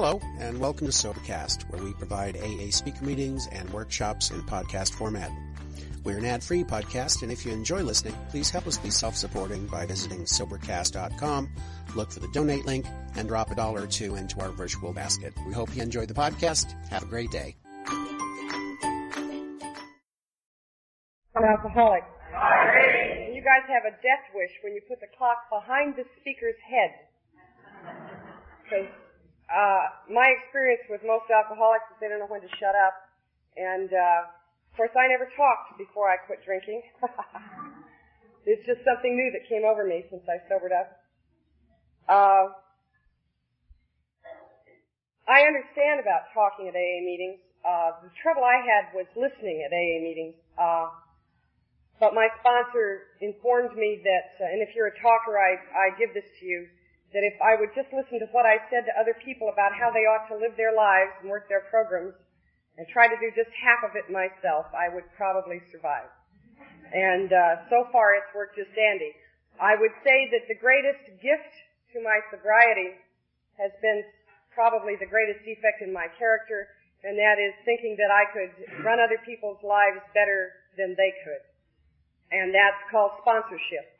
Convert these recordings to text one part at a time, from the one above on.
Hello, and welcome to Sobercast, where we provide AA speaker meetings and workshops in podcast format. We're an ad-free podcast, and if you enjoy listening, please help us be self-supporting by visiting Sobercast.com, look for the donate link, and drop a dollar or two into our virtual basket. We hope you enjoy the podcast. Have a great day. An alcoholic. You guys have a death wish when you put the clock behind the speaker's head. Because uh, my experience with most alcoholics is they don't know when to shut up. And uh, of course, I never talked before I quit drinking. it's just something new that came over me since I sobered up. Uh, I understand about talking at AA meetings. Uh, the trouble I had was listening at AA meetings. Uh, but my sponsor informed me that, uh, and if you're a talker, I, I give this to you, that if I would just listen to what I said to other people about how they ought to live their lives and work their programs, and try to do just half of it myself, I would probably survive. And uh, so far, it's worked just dandy. I would say that the greatest gift to my sobriety has been probably the greatest defect in my character, and that is thinking that I could run other people's lives better than they could. And that's called sponsorship.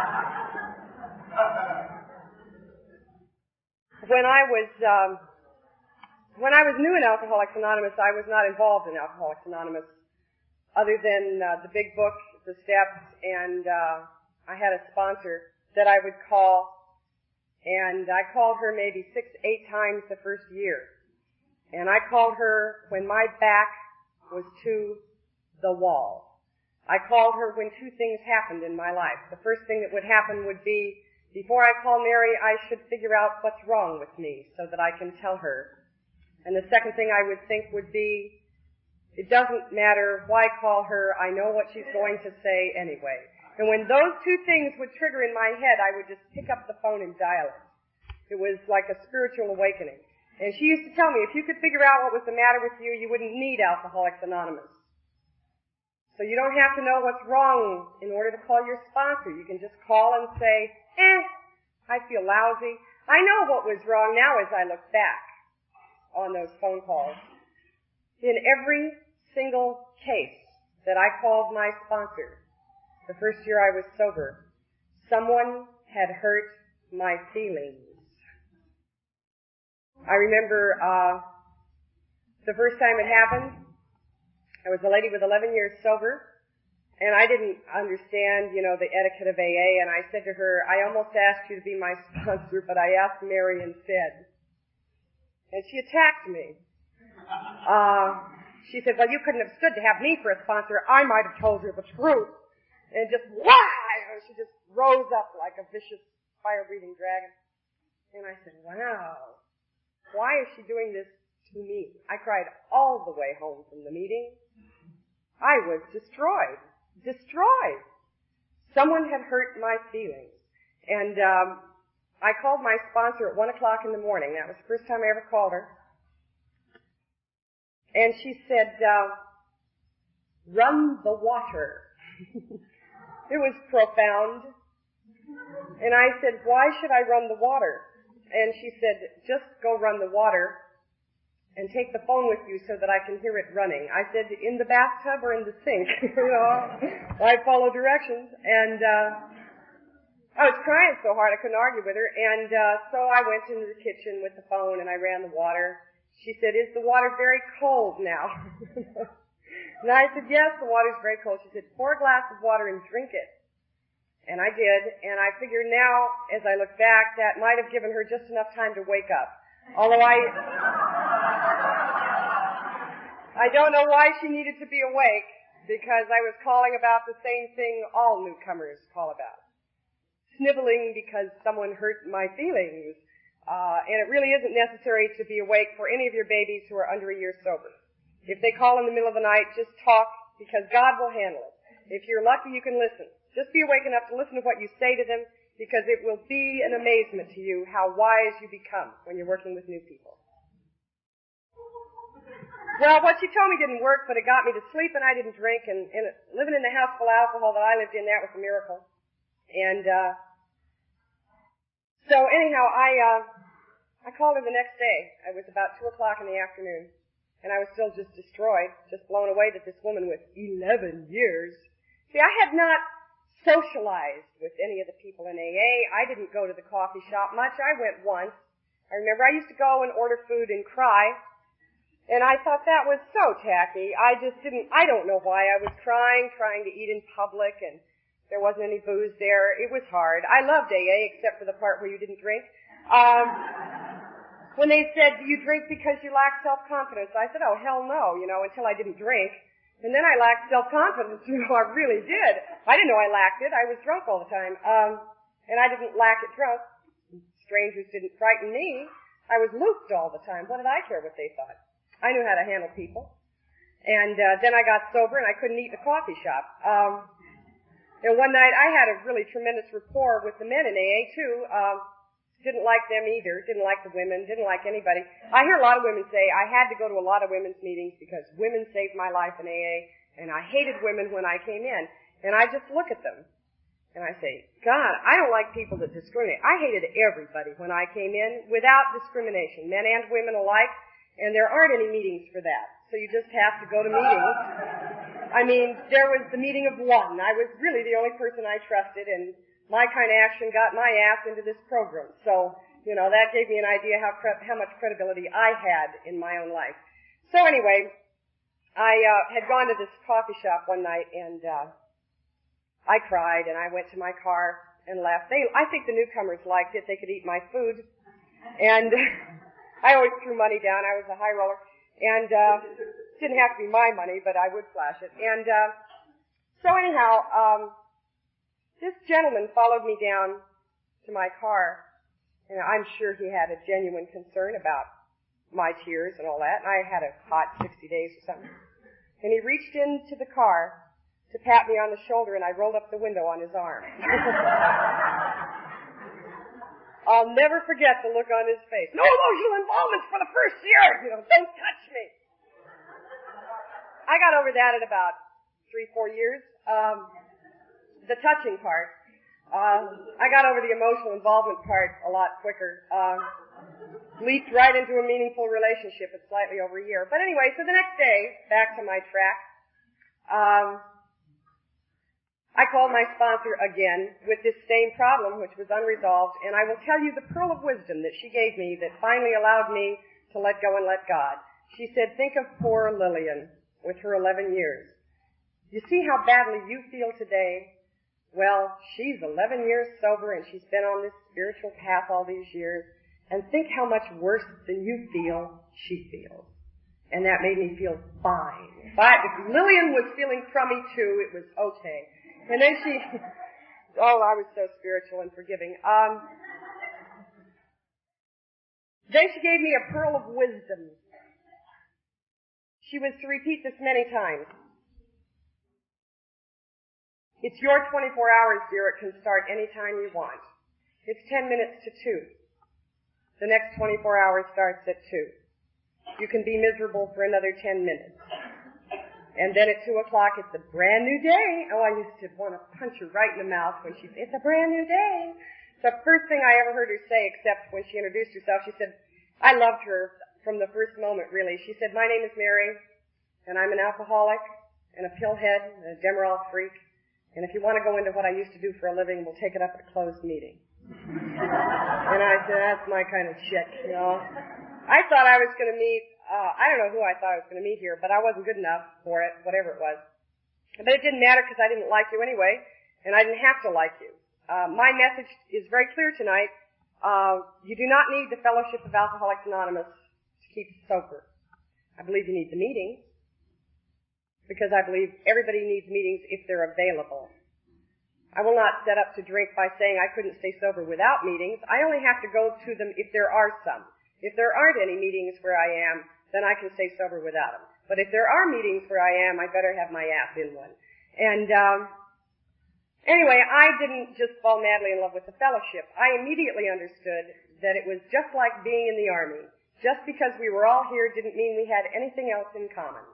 when I was um, when I was new in Alcoholics Anonymous, I was not involved in Alcoholics Anonymous, other than uh, the big book, the steps, and uh, I had a sponsor that I would call, and I called her maybe six, eight times the first year, and I called her when my back was to the wall. I called her when two things happened in my life. The first thing that would happen would be before I call Mary, I should figure out what's wrong with me so that I can tell her. And the second thing I would think would be, it doesn't matter why call her, I know what she's going to say anyway. And when those two things would trigger in my head, I would just pick up the phone and dial it. It was like a spiritual awakening. And she used to tell me, if you could figure out what was the matter with you, you wouldn't need Alcoholics Anonymous. So you don't have to know what's wrong in order to call your sponsor. You can just call and say, eh, I feel lousy. I know what was wrong now as I look back on those phone calls. In every single case that I called my sponsor, the first year I was sober, someone had hurt my feelings. I remember uh, the first time it happened, I was a lady with 11 years sober, and I didn't understand, you know, the etiquette of AA, and I said to her, I almost asked you to be my sponsor, but I asked Mary instead. And she attacked me. Uh, she said, well, you couldn't have stood to have me for a sponsor. I might have told you the truth. And just, why? She just rose up like a vicious fire-breathing dragon. And I said, wow, why is she doing this to me? I cried all the way home from the meeting. I was destroyed. Destroyed. Someone had hurt my feelings. And um, I called my sponsor at 1 o'clock in the morning. That was the first time I ever called her. And she said, uh, run the water. it was profound. And I said, why should I run the water? And she said, just go run the water and take the phone with you so that I can hear it running. I said, in the bathtub or in the sink? you know, I follow directions. And, uh, I was crying so hard I couldn't argue with her. And, uh, so I went into the kitchen with the phone and I ran the water. She said, is the water very cold now? and I said, yes, the water's very cold. She said, pour a glass of water and drink it. And I did, and I figure now, as I look back, that might have given her just enough time to wake up. Although I, I don't know why she needed to be awake because I was calling about the same thing all newcomers call about. Sniveling because someone hurt my feelings. Uh, and it really isn't necessary to be awake for any of your babies who are under a year sober. If they call in the middle of the night, just talk because God will handle it. If you're lucky, you can listen. Just be awake enough to listen to what you say to them because it will be an amazement to you how wise you become when you're working with new people. Well, what she told me didn't work, but it got me to sleep and I didn't drink and, and living in the house full of alcohol that I lived in, that was a miracle. And, uh, so anyhow, I, uh, I called her the next day. It was about 2 o'clock in the afternoon. And I was still just destroyed, just blown away that this woman with 11 years. See, I had not socialized with any of the people in AA. I didn't go to the coffee shop much. I went once. I remember I used to go and order food and cry. And I thought that was so tacky. I just didn't, I don't know why I was crying, trying to eat in public and there wasn't any booze there. It was hard. I loved AA except for the part where you didn't drink. Um, when they said, you drink because you lack self-confidence? I said, oh hell no, you know, until I didn't drink. And then I lacked self-confidence, you know, I really did. I didn't know I lacked it. I was drunk all the time. Um, and I didn't lack it drunk. Strangers didn't frighten me. I was looped all the time. What did I care what they thought? I knew how to handle people. And uh, then I got sober and I couldn't eat in a coffee shop. Um, and one night I had a really tremendous rapport with the men in AA too. Um, didn't like them either. Didn't like the women. Didn't like anybody. I hear a lot of women say I had to go to a lot of women's meetings because women saved my life in AA, and I hated women when I came in. And I just look at them and I say, God, I don't like people that discriminate. I hated everybody when I came in without discrimination, men and women alike. And there aren't any meetings for that. So you just have to go to meetings. I mean, there was the meeting of one. I was really the only person I trusted and my kind of action got my ass into this program. So, you know, that gave me an idea how, cre- how much credibility I had in my own life. So anyway, I, uh, had gone to this coffee shop one night and, uh, I cried and I went to my car and left. They, I think the newcomers liked it. They could eat my food. And I always threw money down. I was a high roller. And, uh, didn't have to be my money, but I would flash it. And, uh, so anyhow, um, this gentleman followed me down to my car, and I'm sure he had a genuine concern about my tears and all that, and I had a hot 60 days or something. And he reached into the car to pat me on the shoulder, and I rolled up the window on his arm. I'll never forget the look on his face. No emotional involvement for the first year. You know, don't touch me. I got over that in about three, four years. Um, the touching part. Uh, I got over the emotional involvement part a lot quicker. Uh, leaped right into a meaningful relationship at slightly over a year. But anyway, so the next day, back to my track. Um, I called my sponsor again with this same problem, which was unresolved, and I will tell you the pearl of wisdom that she gave me that finally allowed me to let go and let God. She said, think of poor Lillian with her 11 years. You see how badly you feel today? Well, she's 11 years sober and she's been on this spiritual path all these years. And think how much worse than you feel she feels. And that made me feel fine. But if Lillian was feeling crummy too, it was okay. And then she, oh, I was so spiritual and forgiving. Um, then she gave me a pearl of wisdom. She was to repeat this many times. It's your 24 hours, dear. It can start any time you want. It's 10 minutes to 2. The next 24 hours starts at 2. You can be miserable for another 10 minutes. And then at two o'clock, it's a brand new day. Oh, I used to want to punch her right in the mouth when she said, it's a brand new day. It's the first thing I ever heard her say, except when she introduced herself, she said, I loved her from the first moment, really. She said, my name is Mary, and I'm an alcoholic, and a pillhead, and a Demerol freak. And if you want to go into what I used to do for a living, we'll take it up at a closed meeting. and I said, that's my kind of chick, you know. I thought I was going to meet uh, I don't know who I thought I was going to meet here, but I wasn't good enough for it, whatever it was. But it didn't matter because I didn't like you anyway, and I didn't have to like you. Uh, my message is very clear tonight. Uh, you do not need the Fellowship of Alcoholics Anonymous to keep sober. I believe you need the meetings because I believe everybody needs meetings if they're available. I will not set up to drink by saying I couldn't stay sober without meetings. I only have to go to them if there are some. If there aren't any meetings where I am, then I can stay sober without them. But if there are meetings where I am, I better have my ass in one. And um, anyway, I didn't just fall madly in love with the fellowship. I immediately understood that it was just like being in the army. Just because we were all here didn't mean we had anything else in common.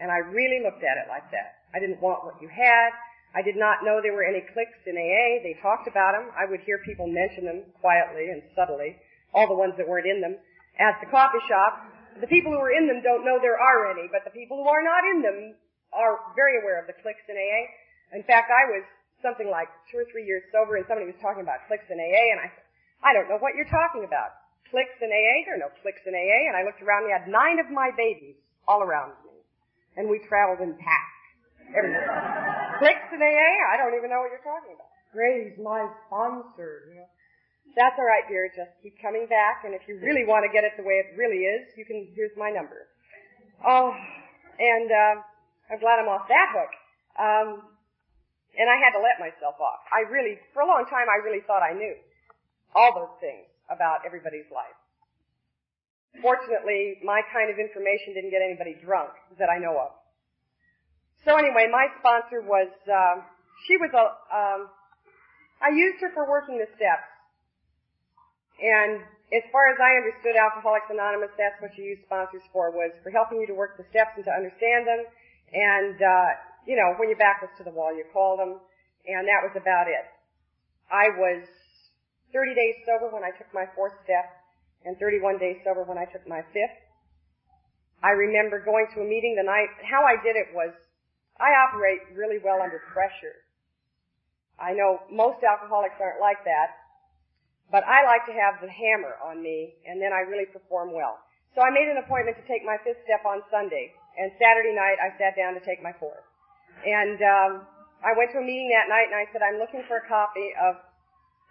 And I really looked at it like that. I didn't want what you had. I did not know there were any cliques in AA. They talked about them. I would hear people mention them quietly and subtly. all the ones that weren't in them, at the coffee shop. The people who are in them don't know there are any, but the people who are not in them are very aware of the cliques in AA. In fact, I was something like two or three years sober and somebody was talking about cliques in AA and I said, I don't know what you're talking about. Cliques in AA? There are no cliques in AA. And I looked around, we had nine of my babies all around me. And we traveled in packs. Everywhere. cliques in AA? I don't even know what you're talking about. Grady's my sponsor, you know. That's all right, dear. Just keep coming back, and if you really want to get it the way it really is, you can. Here's my number. Oh, and uh, I'm glad I'm off that hook. Um, and I had to let myself off. I really, for a long time, I really thought I knew all those things about everybody's life. Fortunately, my kind of information didn't get anybody drunk that I know of. So anyway, my sponsor was, uh, she was a, um, I used her for working the steps. And as far as I understood Alcoholics Anonymous, that's what you use sponsors for, was for helping you to work the steps and to understand them. And, uh, you know, when your back was to the wall, you called them. And that was about it. I was 30 days sober when I took my fourth step and 31 days sober when I took my fifth. I remember going to a meeting the night, how I did it was, I operate really well under pressure. I know most alcoholics aren't like that, but I like to have the hammer on me, and then I really perform well. So I made an appointment to take my fifth step on Sunday, and Saturday night I sat down to take my fourth. And um, I went to a meeting that night, and I said, I'm looking for a copy of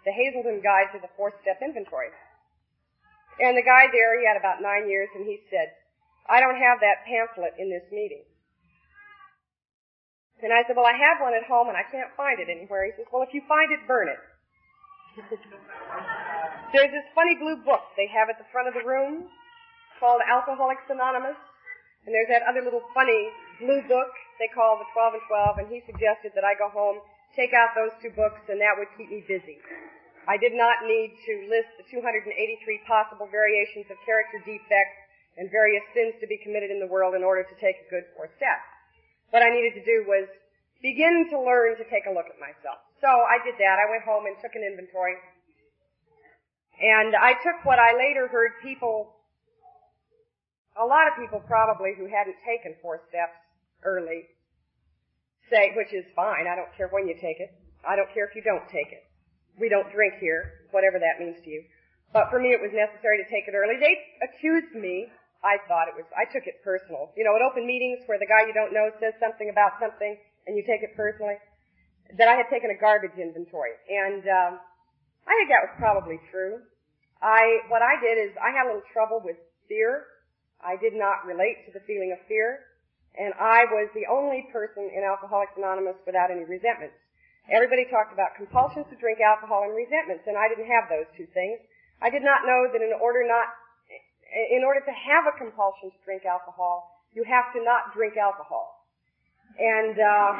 the Hazelden Guide to the Fourth Step Inventory. And the guy there, he had about nine years, and he said, I don't have that pamphlet in this meeting. And I said, well, I have one at home, and I can't find it anywhere. He says, well, if you find it, burn it. There's this funny blue book they have at the front of the room called Alcoholics Anonymous. And there's that other little funny blue book they call the 12 and 12. And he suggested that I go home, take out those two books, and that would keep me busy. I did not need to list the 283 possible variations of character defects and various sins to be committed in the world in order to take a good fourth step. What I needed to do was begin to learn to take a look at myself. So I did that. I went home and took an inventory. And I took what I later heard people, a lot of people probably who hadn't taken four steps early say, which is fine. I don't care when you take it. I don't care if you don't take it. We don't drink here, whatever that means to you. But for me, it was necessary to take it early. They accused me. I thought it was, I took it personal. You know, at open meetings where the guy you don't know says something about something and you take it personally that I had taken a garbage inventory, and um, I think that was probably true. I what I did is I had a little trouble with fear. I did not relate to the feeling of fear, and I was the only person in Alcoholics Anonymous without any resentments. Everybody talked about compulsions to drink alcohol and resentments, and I didn't have those two things. I did not know that in order not, in order to have a compulsion to drink alcohol, you have to not drink alcohol. And uh,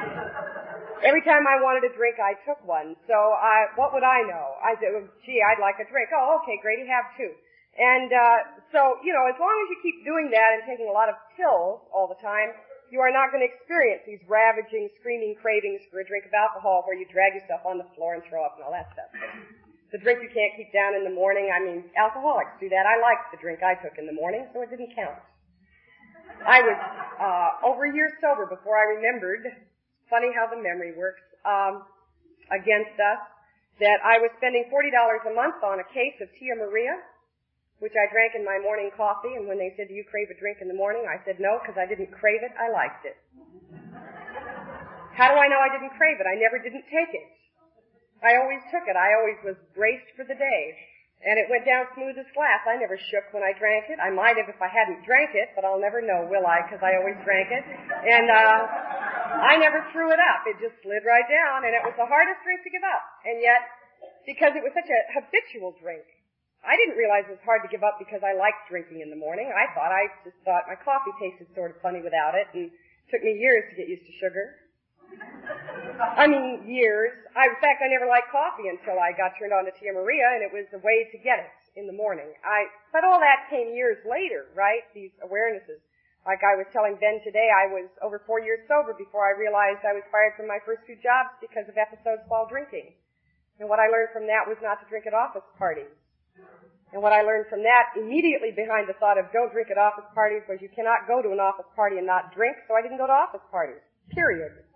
every time I wanted a drink, I took one. So I, what would I know? I said, gee, I'd like a drink. Oh, okay, Grady, have two. And uh, so, you know, as long as you keep doing that and taking a lot of pills all the time, you are not going to experience these ravaging, screaming cravings for a drink of alcohol where you drag yourself on the floor and throw up and all that stuff. The drink you can't keep down in the morning, I mean, alcoholics do that. I liked the drink I took in the morning, so it didn't count. I was uh, over a year sober before I remembered. Funny how the memory works um, against us. That I was spending forty dollars a month on a case of Tia Maria, which I drank in my morning coffee. And when they said, "Do you crave a drink in the morning?" I said no because I didn't crave it. I liked it. How do I know I didn't crave it? I never didn't take it. I always took it. I always was braced for the day. And it went down smooth as glass. I never shook when I drank it. I might have if I hadn't drank it, but I'll never know, will I? Because I always drank it. And uh, I never threw it up. It just slid right down, and it was the hardest drink to give up. And yet, because it was such a habitual drink, I didn't realize it was hard to give up because I liked drinking in the morning. I thought I just thought my coffee tasted sort of funny without it, and it took me years to get used to sugar. I mean, years. I, in fact, I never liked coffee until I got turned on to Tia Maria, and it was the way to get it in the morning. I, but all that came years later, right? These awarenesses. Like I was telling Ben today, I was over four years sober before I realized I was fired from my first two jobs because of episodes while drinking. And what I learned from that was not to drink at office parties. And what I learned from that immediately behind the thought of don't drink at office parties was you cannot go to an office party and not drink, so I didn't go to office parties. Period.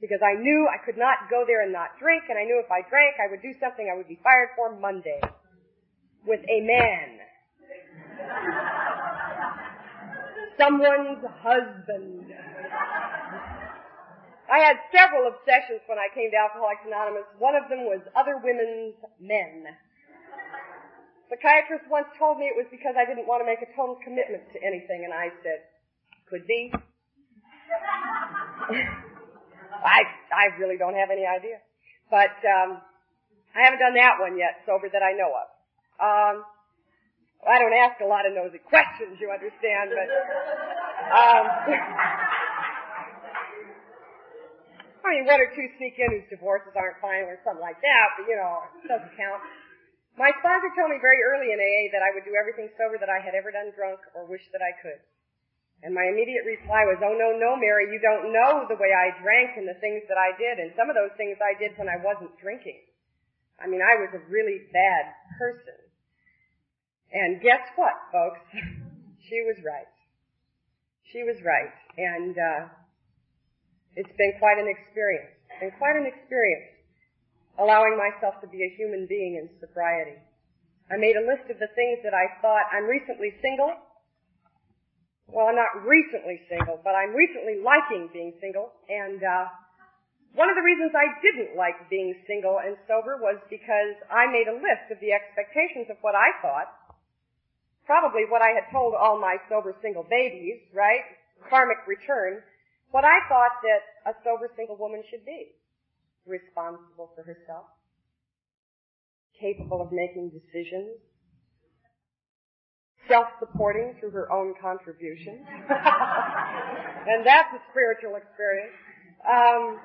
Because I knew I could not go there and not drink, and I knew if I drank, I would do something I would be fired for Monday. With a man. Someone's husband. I had several obsessions when I came to Alcoholics Anonymous. One of them was other women's men. Psychiatrist once told me it was because I didn't want to make a total commitment to anything, and I said, could be. I I really don't have any idea, but um, I haven't done that one yet, sober that I know of. Um, I don't ask a lot of nosy questions, you understand, but um, I mean, one or two sneak in whose divorces aren't final or something like that, but you know, it doesn't count. My sponsor told me very early in AA that I would do everything sober that I had ever done drunk or wished that I could. And my immediate reply was, oh no, no, Mary, you don't know the way I drank and the things that I did. And some of those things I did when I wasn't drinking. I mean, I was a really bad person. And guess what, folks? she was right. She was right. And, uh, it's been quite an experience. Been quite an experience allowing myself to be a human being in sobriety. I made a list of the things that I thought I'm recently single. Well, I'm not recently single, but I'm recently liking being single. And uh, one of the reasons I didn't like being single and sober was because I made a list of the expectations of what I thought, probably what I had told all my sober single babies, right? Karmic return. What I thought that a sober single woman should be responsible for herself, capable of making decisions, self-supporting through her own contributions. and that's a spiritual experience. Um,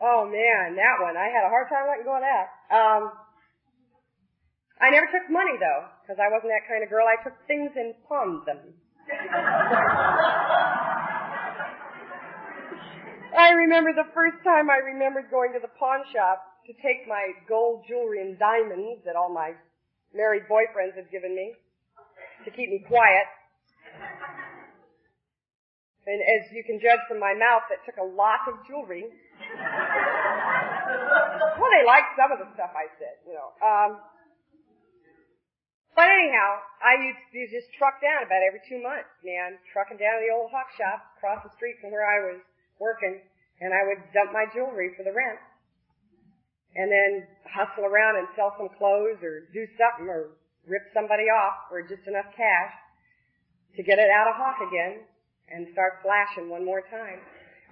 oh man, that one. I had a hard time letting go of that. Um, I never took money though, because I wasn't that kind of girl. I took things and pawned them. I remember the first time I remembered going to the pawn shop to take my gold jewelry and diamonds that all my married boyfriends had given me to keep me quiet. And as you can judge from my mouth, that took a lot of jewelry. well, they liked some of the stuff I said, you know. Um, but anyhow, I used to just truck down about every two months, man, trucking down to the old hawk shop across the street from where I was working, and I would dump my jewelry for the rent. And then hustle around and sell some clothes or do something or rip somebody off for just enough cash to get it out of hawk again and start flashing one more time.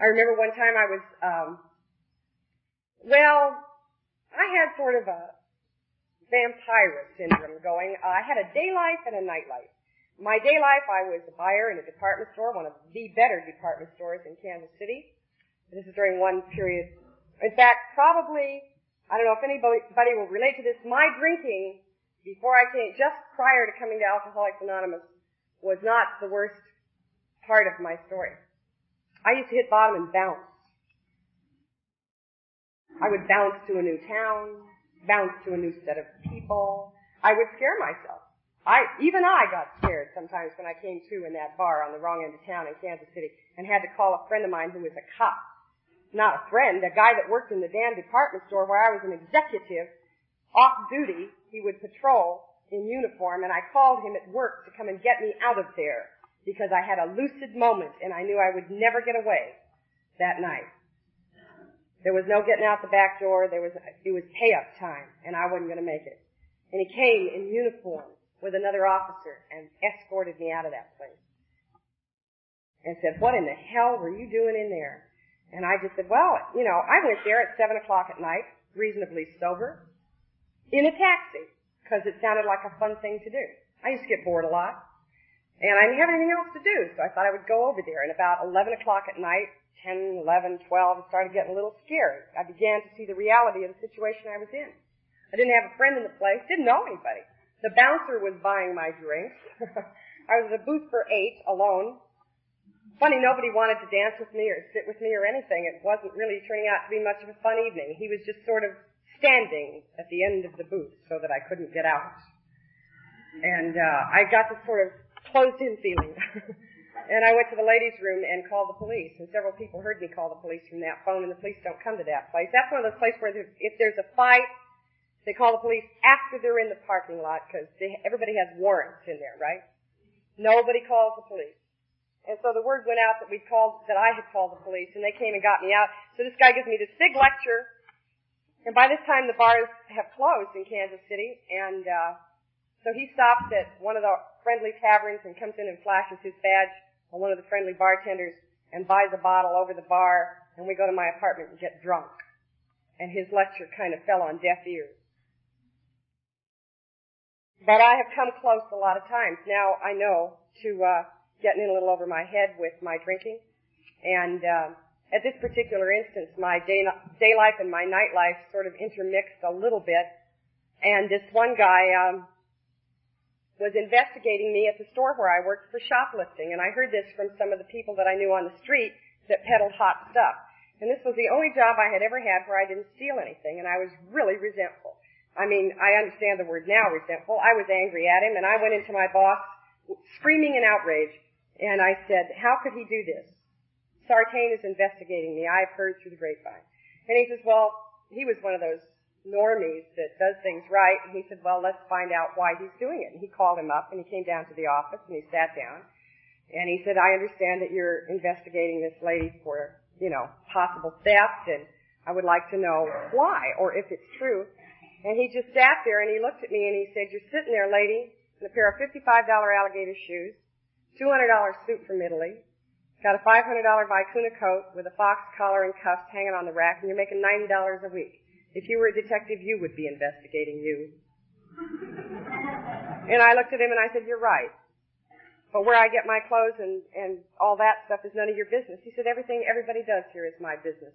I remember one time I was, um, well, I had sort of a vampire syndrome going. Uh, I had a day life and a night life. My day life, I was a buyer in a department store, one of the better department stores in Kansas City. This is during one period. In fact, probably, I don't know if anybody will relate to this, my drinking before I came, just prior to coming to Alcoholics Anonymous, was not the worst part of my story. I used to hit bottom and bounce. I would bounce to a new town, bounce to a new set of people. I would scare myself. I, even I got scared sometimes when I came to in that bar on the wrong end of town in Kansas City and had to call a friend of mine who was a cop not a friend, a guy that worked in the damn department store where I was an executive, off duty, he would patrol in uniform and I called him at work to come and get me out of there because I had a lucid moment and I knew I would never get away that night. There was no getting out the back door, there was, it was pay up time and I wasn't gonna make it. And he came in uniform with another officer and escorted me out of that place. And said, what in the hell were you doing in there? And I just said, well, you know, I went there at 7 o'clock at night, reasonably sober, in a taxi, because it sounded like a fun thing to do. I used to get bored a lot. And I didn't have anything else to do, so I thought I would go over there. And about 11 o'clock at night, 10, 11, 12, it started getting a little scary. I began to see the reality of the situation I was in. I didn't have a friend in the place, didn't know anybody. The bouncer was buying my drinks. I was at a booth for eight, alone, Funny, nobody wanted to dance with me or sit with me or anything. It wasn't really turning out to be much of a fun evening. He was just sort of standing at the end of the booth so that I couldn't get out. And uh, I got this sort of closed-in feeling. and I went to the ladies' room and called the police. And several people heard me call the police from that phone, and the police don't come to that place. That's one of those places where if there's a fight, they call the police after they're in the parking lot because everybody has warrants in there, right? Nobody calls the police. And so the word went out that we called, that I had called the police, and they came and got me out. So this guy gives me this big lecture, and by this time the bars have closed in Kansas City, and uh, so he stops at one of the friendly taverns and comes in and flashes his badge on one of the friendly bartenders and buys a bottle over the bar, and we go to my apartment and get drunk. And his lecture kind of fell on deaf ears. But I have come close a lot of times. Now I know to uh, getting in a little over my head with my drinking. And um, at this particular instance, my day, day life and my night life sort of intermixed a little bit. And this one guy um, was investigating me at the store where I worked for shoplifting. And I heard this from some of the people that I knew on the street that peddled hot stuff. And this was the only job I had ever had where I didn't steal anything, and I was really resentful. I mean, I understand the word now, resentful. I was angry at him, and I went into my boss screaming in outrage. And I said, how could he do this? Sartain is investigating me. I've heard through the grapevine. And he says, well, he was one of those normies that does things right. And he said, well, let's find out why he's doing it. And he called him up and he came down to the office and he sat down. And he said, I understand that you're investigating this lady for, you know, possible theft and I would like to know why or if it's true. And he just sat there and he looked at me and he said, you're sitting there, lady, in a pair of $55 alligator shoes $200 suit from Italy, got a $500 Vicuna coat with a fox collar and cuffs hanging on the rack, and you're making $90 a week. If you were a detective, you would be investigating you. and I looked at him and I said, you're right. But where I get my clothes and, and all that stuff is none of your business. He said, everything everybody does here is my business.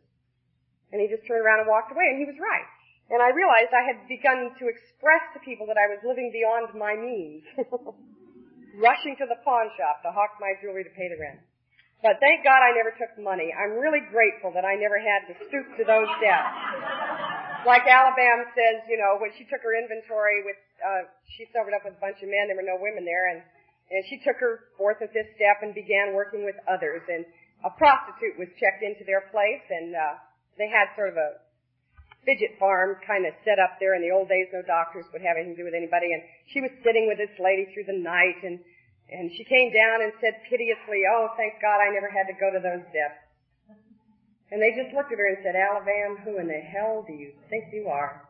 And he just turned around and walked away, and he was right. And I realized I had begun to express to people that I was living beyond my means. rushing to the pawn shop to hawk my jewelry to pay the rent. But thank God I never took money. I'm really grateful that I never had to stoop to those debts. Like Alabama says, you know, when she took her inventory with, uh, she sobered up with a bunch of men, there were no women there, and, and she took her fourth and fifth step and began working with others. And a prostitute was checked into their place, and uh, they had sort of a fidget farm kind of set up there. In the old days, no doctors would have anything to do with anybody. And she was sitting with this lady through the night, and and she came down and said piteously, "Oh, thank God, I never had to go to those depths." And they just looked at her and said, "Alabama, who in the hell do you think you are?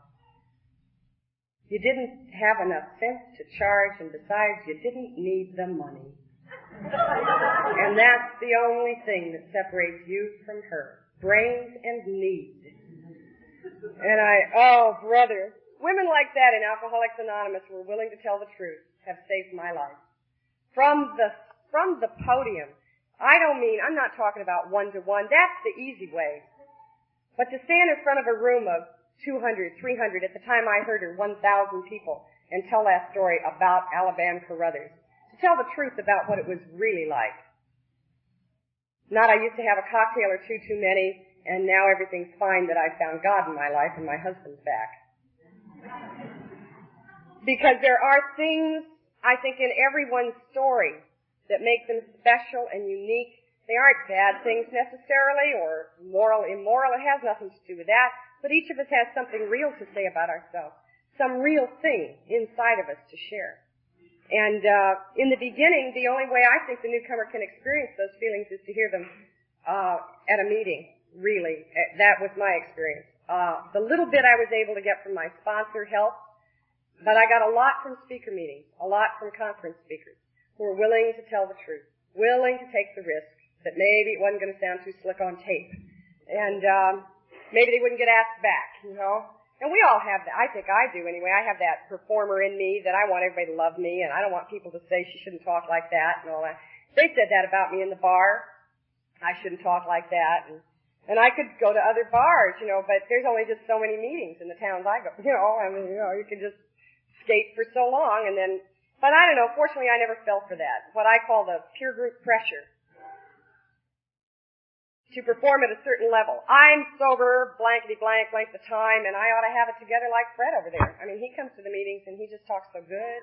You didn't have enough sense to charge, and besides, you didn't need the money." and that's the only thing that separates you from her. Brains and need. And I, oh brother, women like that in Alcoholics Anonymous who are willing to tell the truth have saved my life. From the, from the podium, I don't mean, I'm not talking about one to one, that's the easy way. But to stand in front of a room of 200, 300, at the time I heard her 1,000 people and tell that story about Alabama Carruthers. To tell the truth about what it was really like. Not I used to have a cocktail or two too many, and now everything's fine that I found God in my life and my husband's back. Because there are things, I think, in everyone's story that make them special and unique. They aren't bad things necessarily or moral, immoral. It has nothing to do with that. But each of us has something real to say about ourselves. Some real thing inside of us to share. And uh, in the beginning, the only way I think the newcomer can experience those feelings is to hear them uh, at a meeting really. Eh, that was my experience. Uh, the little bit I was able to get from my sponsor helped, but I got a lot from speaker meetings, a lot from conference speakers who were willing to tell the truth, willing to take the risk that maybe it wasn't going to sound too slick on tape, and um, maybe they wouldn't get asked back, you know. And we all have that. I think I do anyway. I have that performer in me that I want everybody to love me, and I don't want people to say she shouldn't talk like that and all that. They said that about me in the bar. I shouldn't talk like that, and and I could go to other bars, you know, but there's only just so many meetings in the towns I go. You know, I mean, you know, you can just skate for so long and then, but I don't know, fortunately I never fell for that. What I call the peer group pressure. To perform at a certain level. I'm sober, blankety blank, blank the time, and I ought to have it together like Fred over there. I mean, he comes to the meetings and he just talks so good.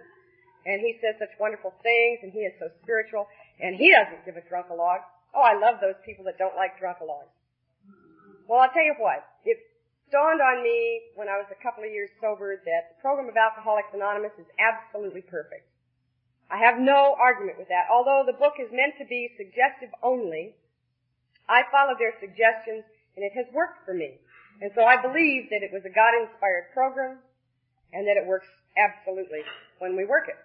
and he says such wonderful things, and he is so spiritual, and he doesn't give a drunk-a-log. Oh, I love those people that don't like drunk-a-logs. Well, I'll tell you what, it dawned on me when I was a couple of years sober that the program of Alcoholics Anonymous is absolutely perfect. I have no argument with that. Although the book is meant to be suggestive only, I followed their suggestions and it has worked for me. And so I believe that it was a God-inspired program and that it works absolutely when we work it.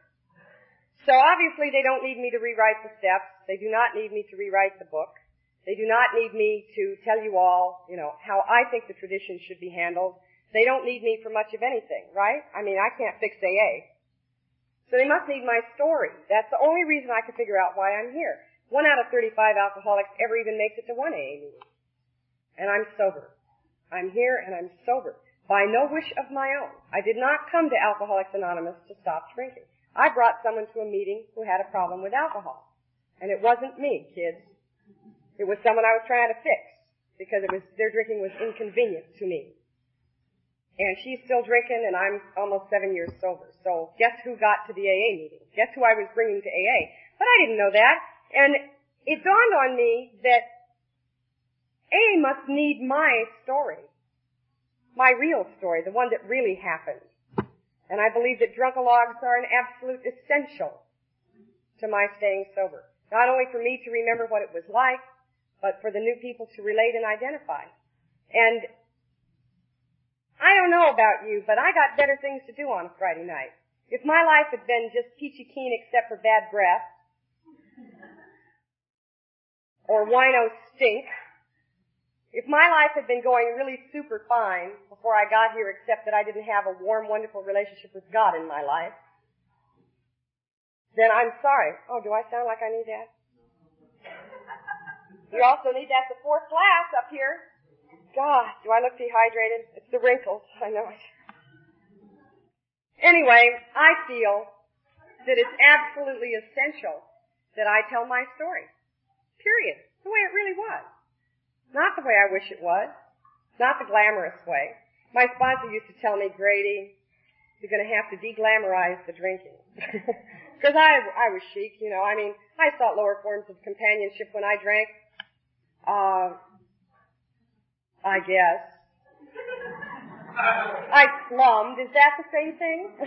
So obviously they don't need me to rewrite the steps. They do not need me to rewrite the book. They do not need me to tell you all, you know, how I think the tradition should be handled. They don't need me for much of anything, right? I mean, I can't fix AA. So they must need my story. That's the only reason I can figure out why I'm here. One out of 35 alcoholics ever even makes it to one AA meeting. And I'm sober. I'm here and I'm sober. By no wish of my own. I did not come to Alcoholics Anonymous to stop drinking. I brought someone to a meeting who had a problem with alcohol. And it wasn't me, kids. It was someone I was trying to fix because it was, their drinking was inconvenient to me. And she's still drinking and I'm almost seven years sober. So guess who got to the AA meeting? Guess who I was bringing to AA? But I didn't know that. And it dawned on me that AA must need my story. My real story, the one that really happened. And I believe that drunkalogs are an absolute essential to my staying sober. Not only for me to remember what it was like, but for the new people to relate and identify. And I don't know about you, but I got better things to do on a Friday night. If my life had been just peachy keen except for bad breath, or wino stink, if my life had been going really super fine before I got here, except that I didn't have a warm, wonderful relationship with God in my life, then I'm sorry. Oh, do I sound like I need that? You also need that the fourth glass up here. God, do I look dehydrated? It's the wrinkles. I know it. Anyway, I feel that it's absolutely essential that I tell my story. Period. The way it really was. Not the way I wish it was. Not the glamorous way. My sponsor used to tell me, Grady, you're going to have to de-glamorize the drinking. Because I, I was chic, you know. I mean, I sought lower forms of companionship when I drank. Uh, I guess. I slummed. Is that the same thing?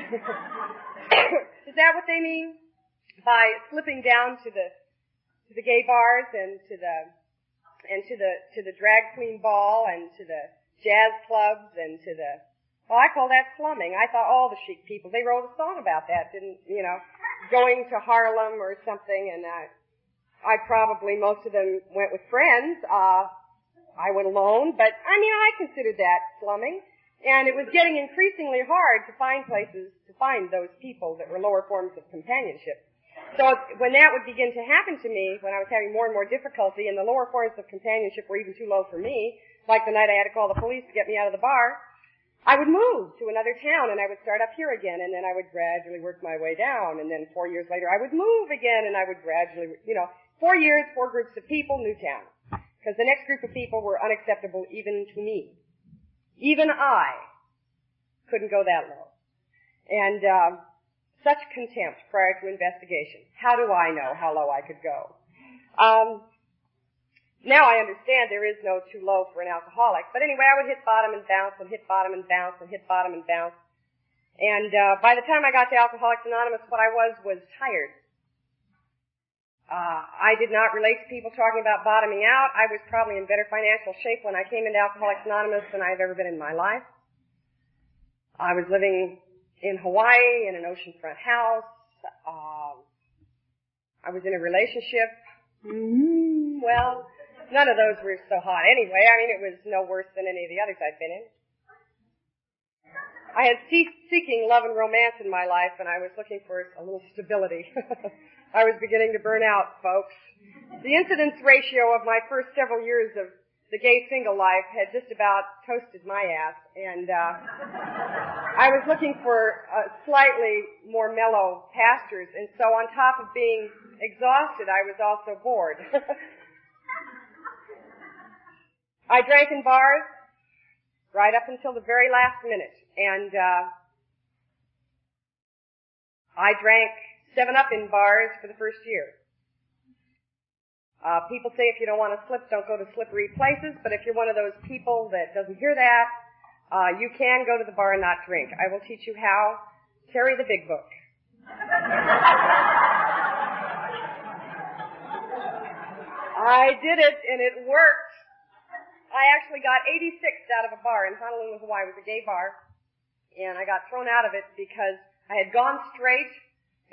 Is that what they mean by slipping down to the to the gay bars and to the and to the to the drag queen ball and to the jazz clubs and to the well, I call that slumming. I thought all the chic people they wrote a song about that, didn't you know, going to Harlem or something, and I, I probably most of them went with friends. Uh, I went alone, but I mean I considered that slumming, and it was getting increasingly hard to find places to find those people that were lower forms of companionship. So when that would begin to happen to me, when I was having more and more difficulty and the lower forms of companionship were even too low for me, like the night I had to call the police to get me out of the bar, I would move to another town and I would start up here again and then I would gradually work my way down and then four years later I would move again and I would gradually, you know, four years, four groups of people, new town. Because the next group of people were unacceptable even to me. Even I couldn't go that low. And, uh, such contempt prior to investigation. How do I know how low I could go? Um, now I understand there is no too low for an alcoholic. But anyway, I would hit bottom and bounce and hit bottom and bounce and hit bottom and bounce. And uh, by the time I got to Alcoholics Anonymous, what I was was tired. Uh, I did not relate to people talking about bottoming out. I was probably in better financial shape when I came into Alcoholics Anonymous than I've ever been in my life. I was living in Hawaii in an oceanfront house. Um, I was in a relationship. Mm, well, none of those were so hot anyway. I mean, it was no worse than any of the others I've been in. I had ceased seeking love and romance in my life, and I was looking for a little stability. I was beginning to burn out, folks. The incidence ratio of my first several years of the gay single life had just about toasted my ass, and uh, I was looking for uh, slightly more mellow pastures. And so, on top of being exhausted, I was also bored. I drank in bars right up until the very last minute, and uh, I drank Seven Up in bars for the first year. Uh, people say if you don't want to slip, don't go to slippery places. But if you're one of those people that doesn't hear that, uh, you can go to the bar and not drink. I will teach you how. Carry the big book. I did it and it worked. I actually got 86 out of a bar in Honolulu, Hawaii. It was a gay bar. And I got thrown out of it because I had gone straight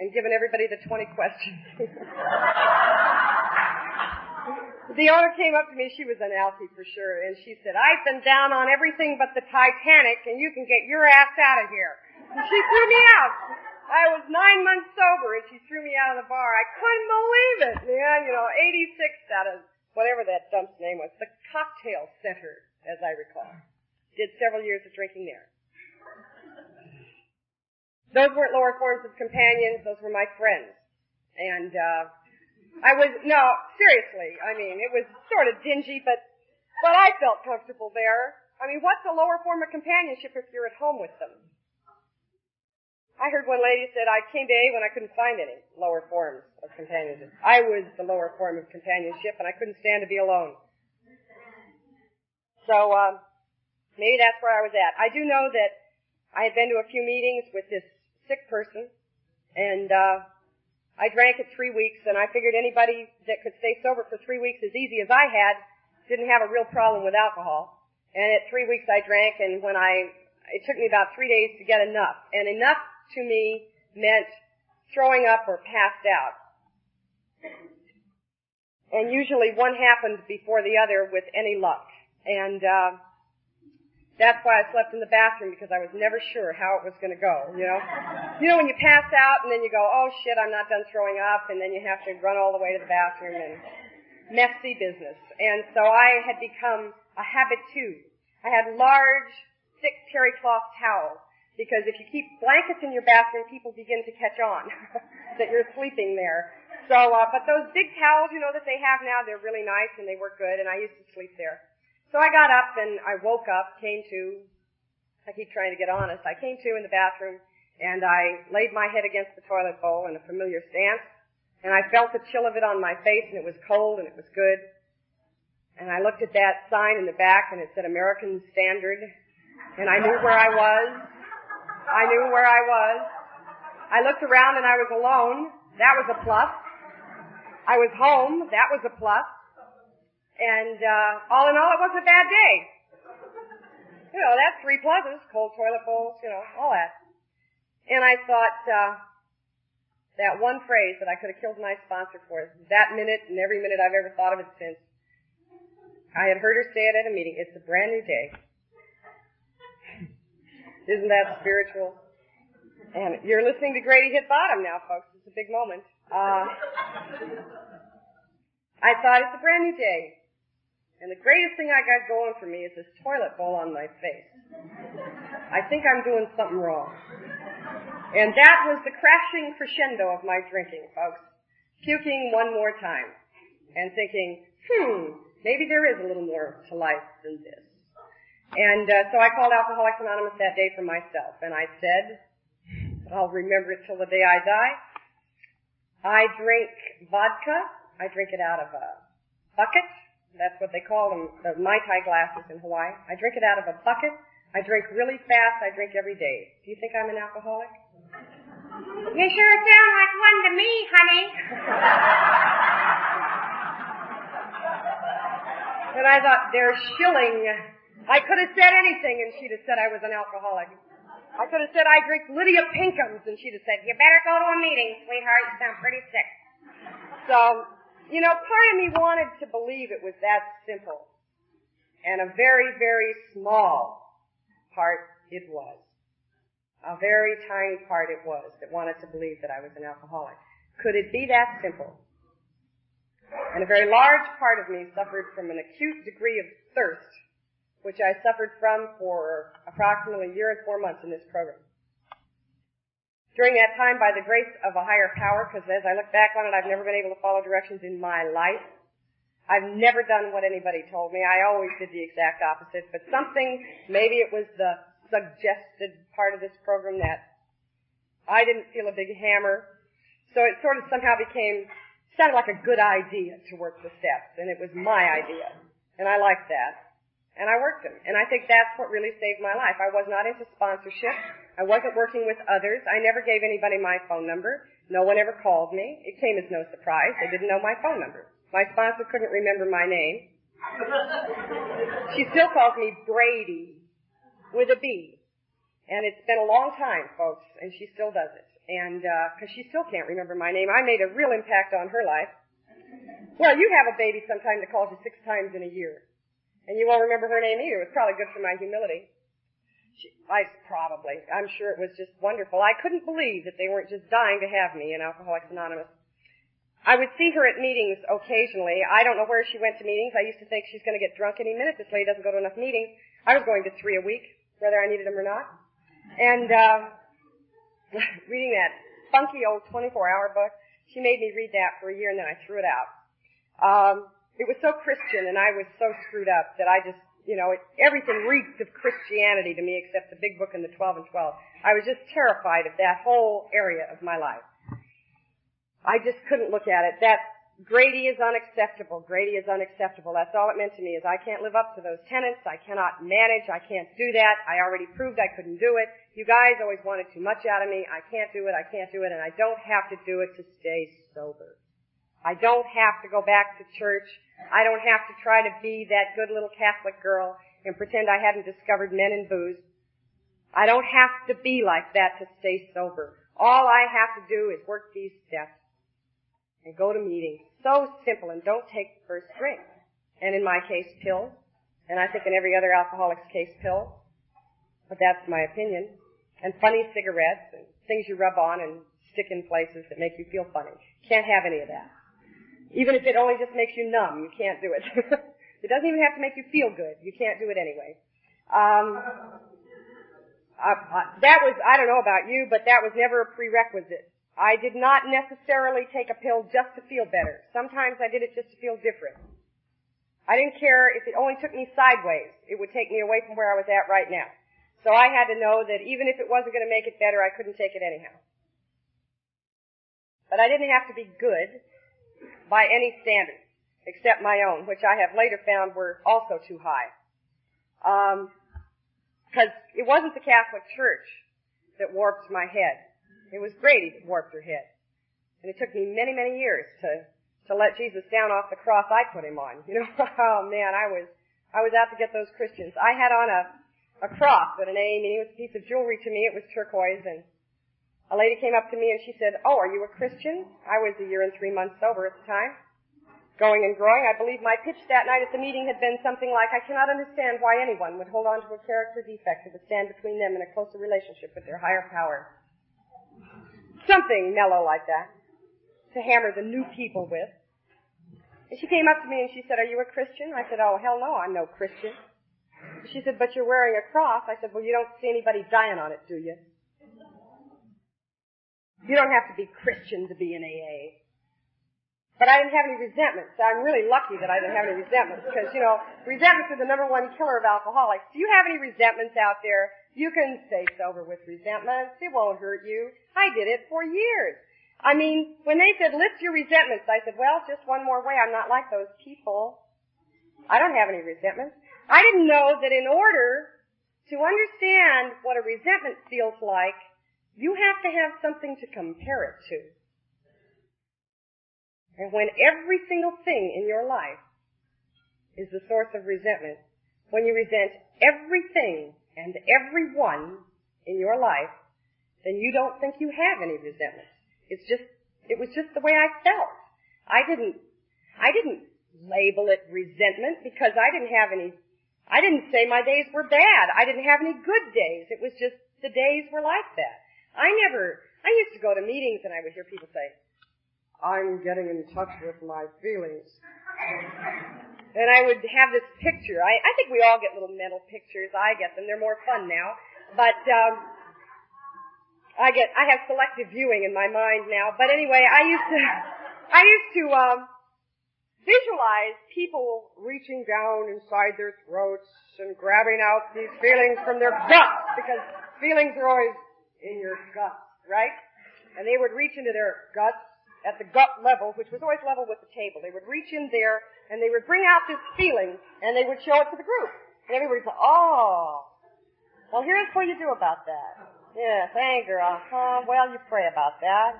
and given everybody the 20 questions. the owner came up to me, she was an Alfie for sure, and she said, I've been down on everything but the Titanic and you can get your ass out of here. And she threw me out. I was nine months sober and she threw me out of the bar. I couldn't believe it, man. You know, 86 out of whatever that dump's name was. The Cocktail Center, as I recall. Did several years of drinking there. Those weren't lower forms of companions, those were my friends. And, uh, I was, no, seriously, I mean, it was sort of dingy, but, but I felt comfortable there. I mean, what's a lower form of companionship if you're at home with them? I heard one lady said, I came to A when I couldn't find any lower forms of companionship. I was the lower form of companionship and I couldn't stand to be alone. So, uh, maybe that's where I was at. I do know that I had been to a few meetings with this sick person and, uh, I drank it three weeks and I figured anybody that could stay sober for three weeks as easy as I had didn't have a real problem with alcohol. And at three weeks I drank and when I, it took me about three days to get enough. And enough to me meant throwing up or passed out. And usually one happened before the other with any luck. And, uh, that's why I slept in the bathroom because I was never sure how it was going to go, you know? You know when you pass out and then you go, oh shit, I'm not done throwing up and then you have to run all the way to the bathroom and messy business. And so I had become a habit too. I had large, thick terry cloth towels because if you keep blankets in your bathroom, people begin to catch on that you're sleeping there. So, uh, but those big towels, you know, that they have now, they're really nice and they work good, and I used to sleep there. So I got up and I woke up, came to, I keep trying to get honest, I came to in the bathroom and I laid my head against the toilet bowl in a familiar stance and I felt the chill of it on my face and it was cold and it was good. And I looked at that sign in the back and it said American Standard and I knew where I was I knew where I was. I looked around and I was alone. That was a plus. I was home. That was a plus. And uh, all in all, it wasn't a bad day. You know, that's three pluses: cold toilet bowls, you know, all that. And I thought uh, that one phrase that I could have killed my sponsor for that minute and every minute I've ever thought of it since. I had heard her say it at a meeting. It's a brand new day. Isn't that spiritual? And you're listening to Grady hit bottom now, folks. It's a big moment. Uh, I thought it's a brand new day. And the greatest thing I got going for me is this toilet bowl on my face. I think I'm doing something wrong. And that was the crashing crescendo of my drinking, folks. Puking one more time. And thinking, hmm, maybe there is a little more to life than this. And uh, so I called Alcoholics Anonymous that day for myself, and I said, I'll remember it till the day I die. I drink vodka. I drink it out of a bucket. That's what they call them, the Mai Tai glasses in Hawaii. I drink it out of a bucket. I drink really fast. I drink every day. Do you think I'm an alcoholic? You sure sound like one to me, honey. and I thought, they're shilling I could have said anything and she'd have said I was an alcoholic. I could have said I drink Lydia Pinkham's and she'd have said, you better go to a meeting, sweetheart. You sound pretty sick. So, you know, part of me wanted to believe it was that simple. And a very, very small part it was. A very tiny part it was that wanted to believe that I was an alcoholic. Could it be that simple? And a very large part of me suffered from an acute degree of thirst which I suffered from for approximately a year and four months in this program. During that time, by the grace of a higher power, because as I look back on it, I've never been able to follow directions in my life. I've never done what anybody told me. I always did the exact opposite. But something, maybe it was the suggested part of this program that I didn't feel a big hammer. So it sort of somehow became, sounded like a good idea to work the steps, and it was my idea. And I liked that. And I worked them. And I think that's what really saved my life. I was not into sponsorship. I wasn't working with others. I never gave anybody my phone number. No one ever called me. It came as no surprise. They didn't know my phone number. My sponsor couldn't remember my name. she still calls me Brady with a B. And it's been a long time, folks, and she still does it. And, uh 'cause she still can't remember my name. I made a real impact on her life. Well, you have a baby sometime that calls you six times in a year. And you won't remember her name either. It was probably good for my humility. I probably. I'm sure it was just wonderful. I couldn't believe that they weren't just dying to have me in Alcoholics Anonymous. I would see her at meetings occasionally. I don't know where she went to meetings. I used to think she's going to get drunk any minute. This lady doesn't go to enough meetings. I was going to three a week, whether I needed them or not. And uh, reading that funky old 24-hour book, she made me read that for a year, and then I threw it out. Um, it was so Christian, and I was so screwed up that I just you know, it, everything reeked of Christianity to me except the big book and the 12 and 12. I was just terrified of that whole area of my life. I just couldn't look at it. That Grady is unacceptable. Grady is unacceptable. That's all it meant to me is I can't live up to those tenets. I cannot manage. I can't do that. I already proved I couldn't do it. You guys always wanted too much out of me. I can't do it. I can't do it. And I don't have to do it to stay sober. I don't have to go back to church. I don't have to try to be that good little Catholic girl and pretend I hadn't discovered men and booze. I don't have to be like that to stay sober. All I have to do is work these steps and go to meetings. So simple and don't take the first drink. And in my case, pills. And I think in every other alcoholic's case, pills. But that's my opinion. And funny cigarettes and things you rub on and stick in places that make you feel funny. Can't have any of that. Even if it only just makes you numb, you can't do it. it doesn't even have to make you feel good. You can't do it anyway. Um, uh, that was, I don't know about you, but that was never a prerequisite. I did not necessarily take a pill just to feel better. Sometimes I did it just to feel different. I didn't care if it only took me sideways. It would take me away from where I was at right now. So I had to know that even if it wasn't going to make it better, I couldn't take it anyhow. But I didn't have to be good by any standard except my own, which I have later found were also too high. Because um, it wasn't the Catholic Church that warped my head. It was Grady that warped her head. And it took me many, many years to, to let Jesus down off the cross I put him on. You know, oh man, I was, I was out to get those Christians. I had on a, a cross at an AA meeting. It was a piece of jewelry to me. It was turquoise and a lady came up to me and she said, Oh, are you a Christian? I was a year and three months sober at the time. Going and growing. I believe my pitch that night at the meeting had been something like, I cannot understand why anyone would hold on to a character defect that would stand between them and a closer relationship with their higher power. Something mellow like that. To hammer the new people with. And she came up to me and she said, Are you a Christian? I said, Oh, hell no, I'm no Christian. She said, But you're wearing a cross. I said, Well, you don't see anybody dying on it, do you? You don't have to be Christian to be in AA. But I didn't have any resentments. I'm really lucky that I didn't have any resentments because, you know, resentments are the number one killer of alcoholics. Do you have any resentments out there? You can stay sober with resentments. It won't hurt you. I did it for years. I mean, when they said, lift your resentments, I said, well, just one more way. I'm not like those people. I don't have any resentments. I didn't know that in order to understand what a resentment feels like, you have to have something to compare it to. And when every single thing in your life is the source of resentment, when you resent everything and everyone in your life, then you don't think you have any resentment. It's just, it was just the way I felt. I didn't, I didn't label it resentment because I didn't have any, I didn't say my days were bad. I didn't have any good days. It was just the days were like that. I never, I used to go to meetings and I would hear people say, I'm getting in touch with my feelings. And I would have this picture. I, I think we all get little mental pictures. I get them. They're more fun now. But, um, I get, I have selective viewing in my mind now. But anyway, I used to, I used to, um, visualize people reaching down inside their throats and grabbing out these feelings from their guts because feelings are always in your gut. right? And they would reach into their guts at the gut level, which was always level with the table. They would reach in there and they would bring out this feeling and they would show it to the group. And everybody would say, oh, well here's what you do about that. Yes, anger, uh-huh, well you pray about that.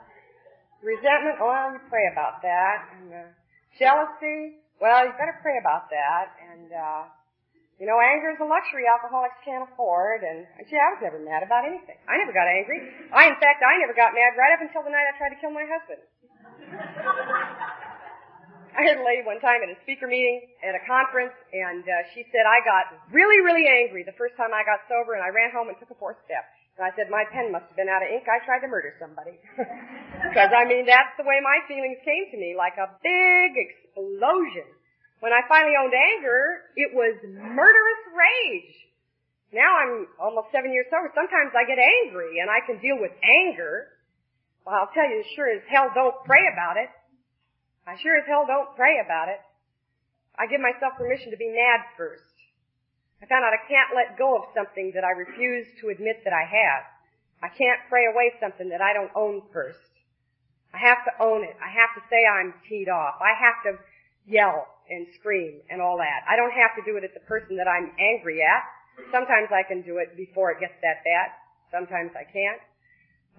Resentment, well you pray about that. And, uh, jealousy, well you better pray about that. And, uh, you know, anger is a luxury alcoholics can't afford, and gee, I was never mad about anything. I never got angry. I, in fact, I never got mad right up until the night I tried to kill my husband. I had a lady one time at a speaker meeting at a conference, and uh, she said I got really, really angry the first time I got sober, and I ran home and took a fourth step. And I said my pen must have been out of ink. I tried to murder somebody. Because I mean, that's the way my feelings came to me, like a big explosion. When I finally owned anger, it was murderous rage. Now I'm almost seven years sober. Sometimes I get angry and I can deal with anger. Well, I'll tell you, sure as hell don't pray about it. I sure as hell don't pray about it. I give myself permission to be mad first. I found out I can't let go of something that I refuse to admit that I have. I can't pray away something that I don't own first. I have to own it. I have to say I'm teed off. I have to yell and scream and all that. I don't have to do it at the person that I'm angry at. Sometimes I can do it before it gets that bad. Sometimes I can't.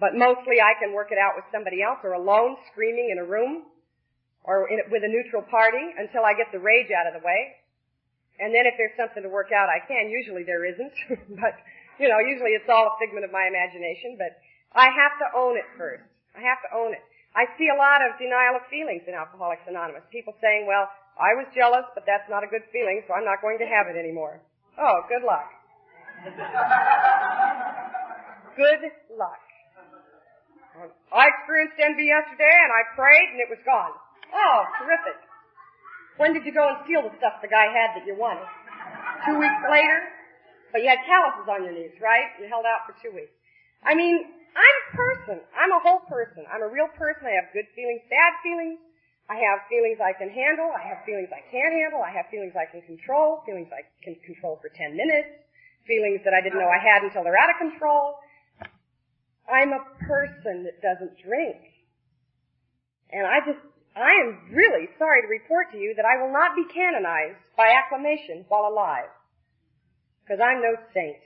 But mostly I can work it out with somebody else or alone screaming in a room or in, with a neutral party until I get the rage out of the way. And then if there's something to work out, I can. Usually there isn't. but, you know, usually it's all a figment of my imagination. But I have to own it first. I have to own it. I see a lot of denial of feelings in Alcoholics Anonymous. People saying, well, I was jealous, but that's not a good feeling, so I'm not going to have it anymore. Oh, good luck. good luck. I experienced envy yesterday and I prayed and it was gone. Oh, terrific. When did you go and steal the stuff the guy had that you wanted? Two weeks later? But you had calluses on your knees, right? You held out for two weeks. I mean, I'm person. I'm a whole person. I'm a real person. I have good feelings, bad feelings. I have feelings I can handle. I have feelings I can't handle. I have feelings I can control. Feelings I can control for 10 minutes. Feelings that I didn't know I had until they're out of control. I'm a person that doesn't drink. And I just, I am really sorry to report to you that I will not be canonized by acclamation while alive. Because I'm no saint.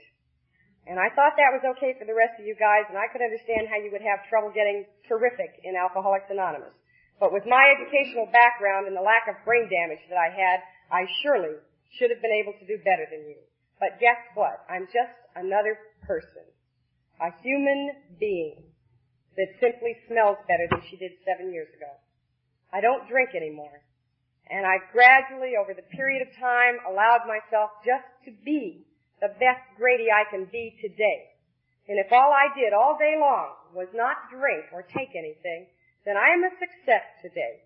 And I thought that was okay for the rest of you guys, and I could understand how you would have trouble getting terrific in Alcoholics Anonymous. But with my educational background and the lack of brain damage that I had, I surely should have been able to do better than you. But guess what? I'm just another person. A human being that simply smells better than she did seven years ago. I don't drink anymore. And I've gradually, over the period of time, allowed myself just to be the best Grady I can be today. And if all I did all day long was not drink or take anything, then I am a success today.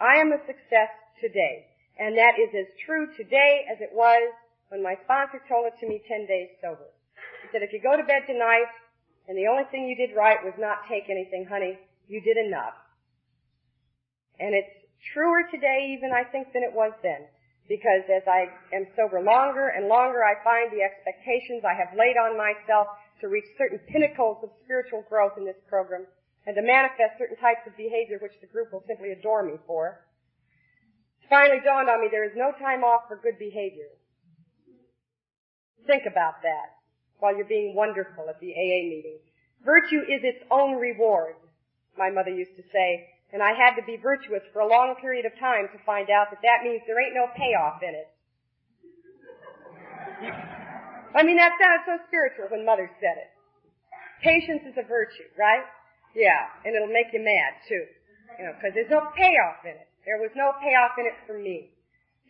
I am a success today. And that is as true today as it was when my sponsor told it to me 10 days sober. He said, if you go to bed tonight and the only thing you did right was not take anything, honey, you did enough. And it's truer today even, I think, than it was then. Because as I am sober longer and longer, I find the expectations I have laid on myself to reach certain pinnacles of spiritual growth in this program and to manifest certain types of behavior which the group will simply adore me for. It finally dawned on me there is no time off for good behavior. Think about that while you're being wonderful at the AA meeting. Virtue is its own reward, my mother used to say, and I had to be virtuous for a long period of time to find out that that means there ain't no payoff in it. I mean, that sounded so spiritual when mother said it. Patience is a virtue, right? Yeah, and it'll make you mad too. You know, because there's no payoff in it. There was no payoff in it for me.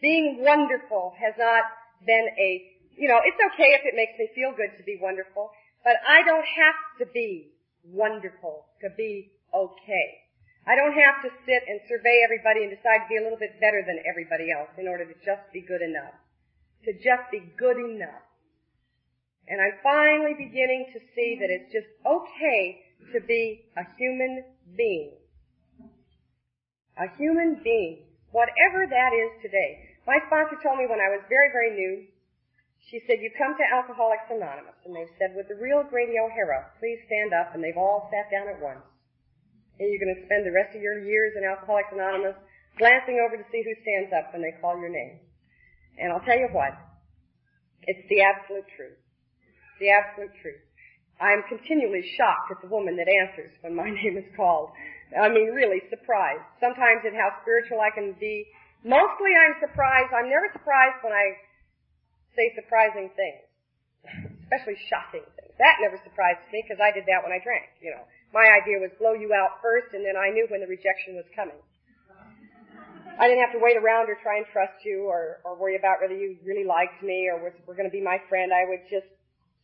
Being wonderful has not been a, you know, it's okay if it makes me feel good to be wonderful, but I don't have to be wonderful to be okay. I don't have to sit and survey everybody and decide to be a little bit better than everybody else in order to just be good enough. To just be good enough. And I'm finally beginning to see that it's just okay to be a human being. A human being. Whatever that is today. My sponsor told me when I was very, very new, She said, you come to Alcoholics Anonymous, and they've said, with the real Grady O'Hara please stand up, and they've all sat down at once. And you're going to spend the rest of your years in Alcoholics Anonymous glancing over to see who stands up when they call your name. And I'll tell you what, it's the absolute truth. The absolute truth. I'm continually shocked at the woman that answers when my name is called. I mean, really surprised. Sometimes at how spiritual I can be. Mostly I'm surprised. I'm never surprised when I say surprising things. Especially shocking things. That never surprised me because I did that when I drank, you know. My idea was blow you out first and then I knew when the rejection was coming. I didn't have to wait around or try and trust you or, or worry about whether you really liked me or were, were going to be my friend. I would just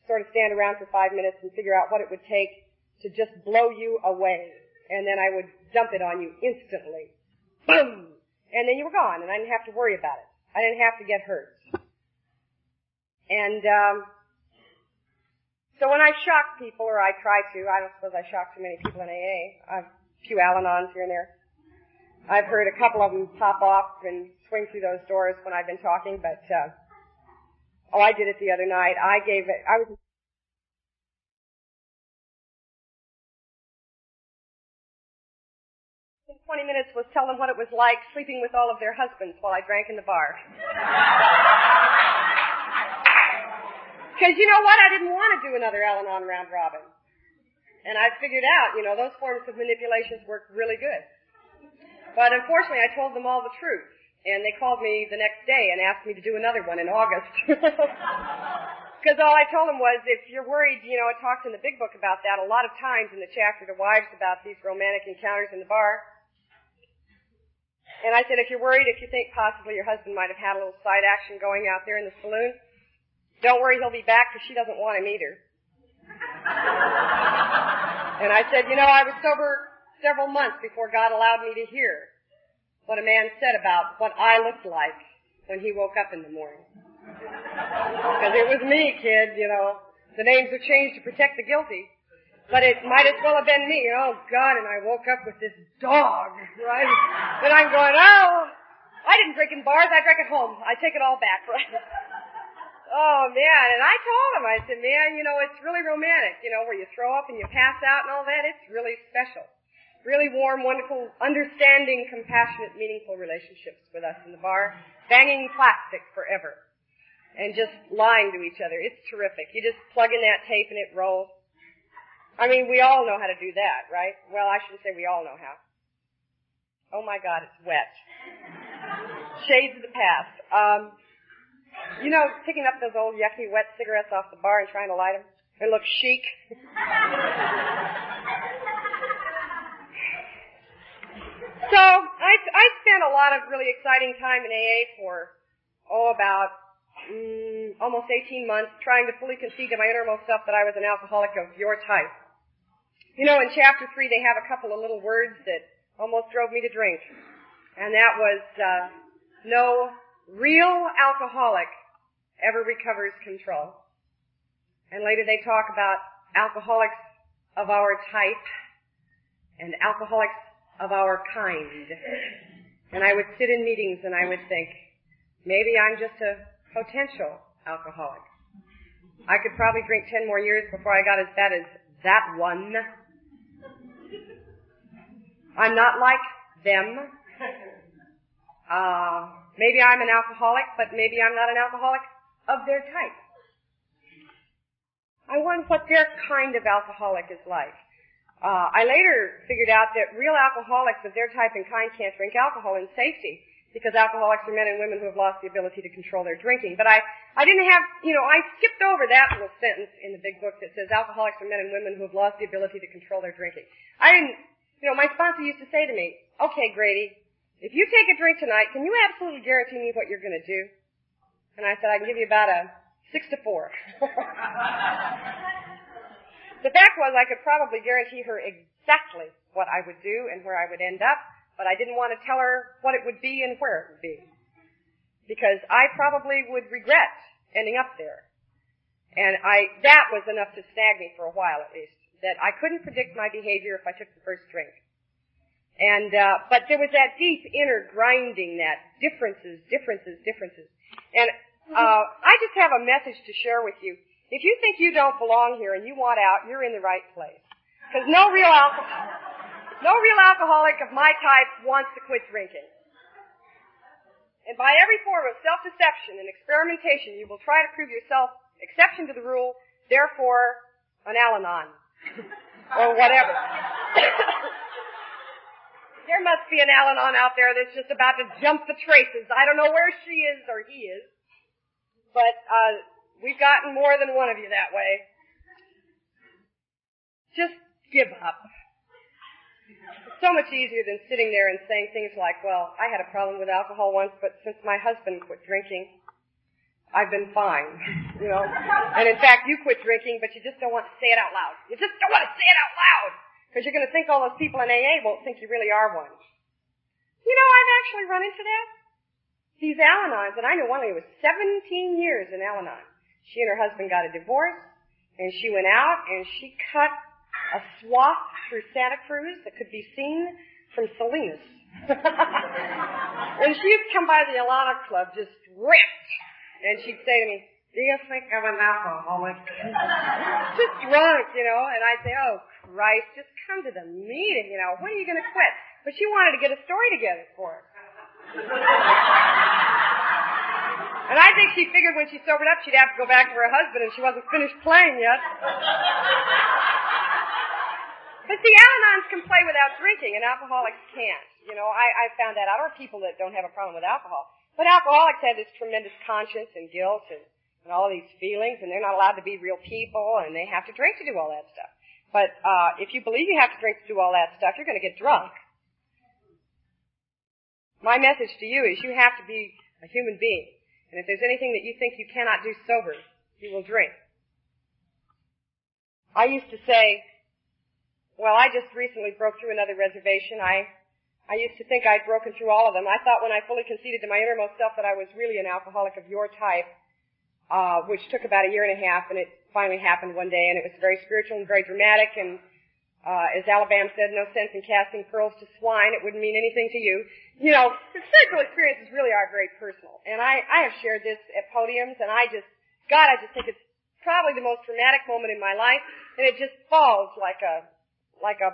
sort of stand around for five minutes and figure out what it would take to just blow you away. And then I would dump it on you instantly. Boom! And then you were gone and I didn't have to worry about it. I didn't have to get hurt. And, um, so when I shock people, or I try to, I don't suppose I shock too many people in AA. I've a few Al-Anons here and there. I've heard a couple of them pop off and swing through those doors when I've been talking, but uh, oh, I did it the other night. I gave it. I was. In 20 minutes was tell them what it was like sleeping with all of their husbands while I drank in the bar. Because you know what? I didn't want to do another Al-Anon round robin. And I figured out, you know, those forms of manipulations work really good. But unfortunately, I told them all the truth. And they called me the next day and asked me to do another one in August. Because all I told them was, if you're worried, you know, it talks in the big book about that a lot of times in the chapter to wives about these romantic encounters in the bar. And I said, if you're worried, if you think possibly your husband might have had a little side action going out there in the saloon, don't worry, he'll be back because she doesn't want him either. and I said, you know, I was sober several months before God allowed me to hear what a man said about what I looked like when he woke up in the morning. Because it was me, kid, you know. The names are changed to protect the guilty. But it might as well have been me. Oh God, and I woke up with this dog, right? And I'm going, oh, I didn't drink in bars, I drank at home. I take it all back, right? Oh man, and I told him, I said, man, you know, it's really romantic, you know, where you throw up and you pass out and all that. It's really special really warm, wonderful, understanding, compassionate, meaningful relationships with us in the bar, banging plastic forever, and just lying to each other. It's terrific. You just plug in that tape and it rolls. I mean, we all know how to do that, right? Well, I shouldn't say we all know how. Oh my God, it's wet. Shades of the past. Um, you know, picking up those old yucky wet cigarettes off the bar and trying to light them. They look chic. So I I spent a lot of really exciting time in AA for oh about mm, almost 18 months trying to fully concede to my innermost self that I was an alcoholic of your type. You know, in chapter three they have a couple of little words that almost drove me to drink, and that was uh, no real alcoholic ever recovers control. And later they talk about alcoholics of our type and alcoholics of our kind. And I would sit in meetings and I would think, maybe I'm just a potential alcoholic. I could probably drink 10 more years before I got as bad as that one. I'm not like them. Uh, maybe I'm an alcoholic, but maybe I'm not an alcoholic of their type. I wonder what their kind of alcoholic is like. Uh, I later figured out that real alcoholics of their type and kind can't drink alcohol in safety because alcoholics are men and women who have lost the ability to control their drinking. But I, I didn't have, you know, I skipped over that little sentence in the big book that says alcoholics are men and women who have lost the ability to control their drinking. I didn't, you know, my sponsor used to say to me, okay, Grady, if you take a drink tonight, can you absolutely guarantee me what you're going to do? And I said, I can give you about a six to four. The fact was I could probably guarantee her exactly what I would do and where I would end up, but I didn't want to tell her what it would be and where it would be. Because I probably would regret ending up there. And I, that was enough to snag me for a while at least. That I couldn't predict my behavior if I took the first drink. And, uh, but there was that deep inner grinding that differences, differences, differences. And Uh, I just have a message to share with you. If you think you don't belong here and you want out, you're in the right place. Because no real alcohol, no real alcoholic of my type wants to quit drinking. And by every form of self-deception and experimentation, you will try to prove yourself exception to the rule, therefore an Al-Anon. or whatever. there must be an Al-Anon out there that's just about to jump the traces. I don't know where she is or he is. But, uh, we've gotten more than one of you that way. Just give up. It's so much easier than sitting there and saying things like, well, I had a problem with alcohol once, but since my husband quit drinking, I've been fine. You know? And in fact, you quit drinking, but you just don't want to say it out loud. You just don't want to say it out loud! Because you're going to think all those people in AA won't think you really are one. You know, I've actually run into that. These Al-Anons, and I know one lady was 17 years in Al-Anon. She and her husband got a divorce, and she went out and she cut a swath through Santa Cruz that could be seen from Salinas. and she used to come by the Alano Club just ripped, and she'd say to me, do you think I'm an alcoholic? just drunk, you know, and I'd say, oh Christ, just come to the meeting, you know, when are you gonna quit? But she wanted to get a story together for us. and I think she figured when she sobered up she'd have to go back to her husband and she wasn't finished playing yet. but see, Al-Anons can play without drinking and alcoholics can't. You know, I, I found that out, or people that don't have a problem with alcohol. But alcoholics have this tremendous conscience and guilt and and all these feelings, and they're not allowed to be real people, and they have to drink to do all that stuff. But uh, if you believe you have to drink to do all that stuff, you're going to get drunk. My message to you is you have to be a human being. And if there's anything that you think you cannot do sober, you will drink. I used to say, well, I just recently broke through another reservation. I, I used to think I'd broken through all of them. I thought when I fully conceded to my innermost self that I was really an alcoholic of your type, uh, which took about a year and a half, and it finally happened one day, and it was very spiritual and very dramatic, and uh, as Alabama said, no sense in casting pearls to swine. It wouldn't mean anything to you. You know, spiritual experiences really are very personal. And I, I have shared this at podiums, and I just, God, I just think it's probably the most dramatic moment in my life, and it just falls like a, like a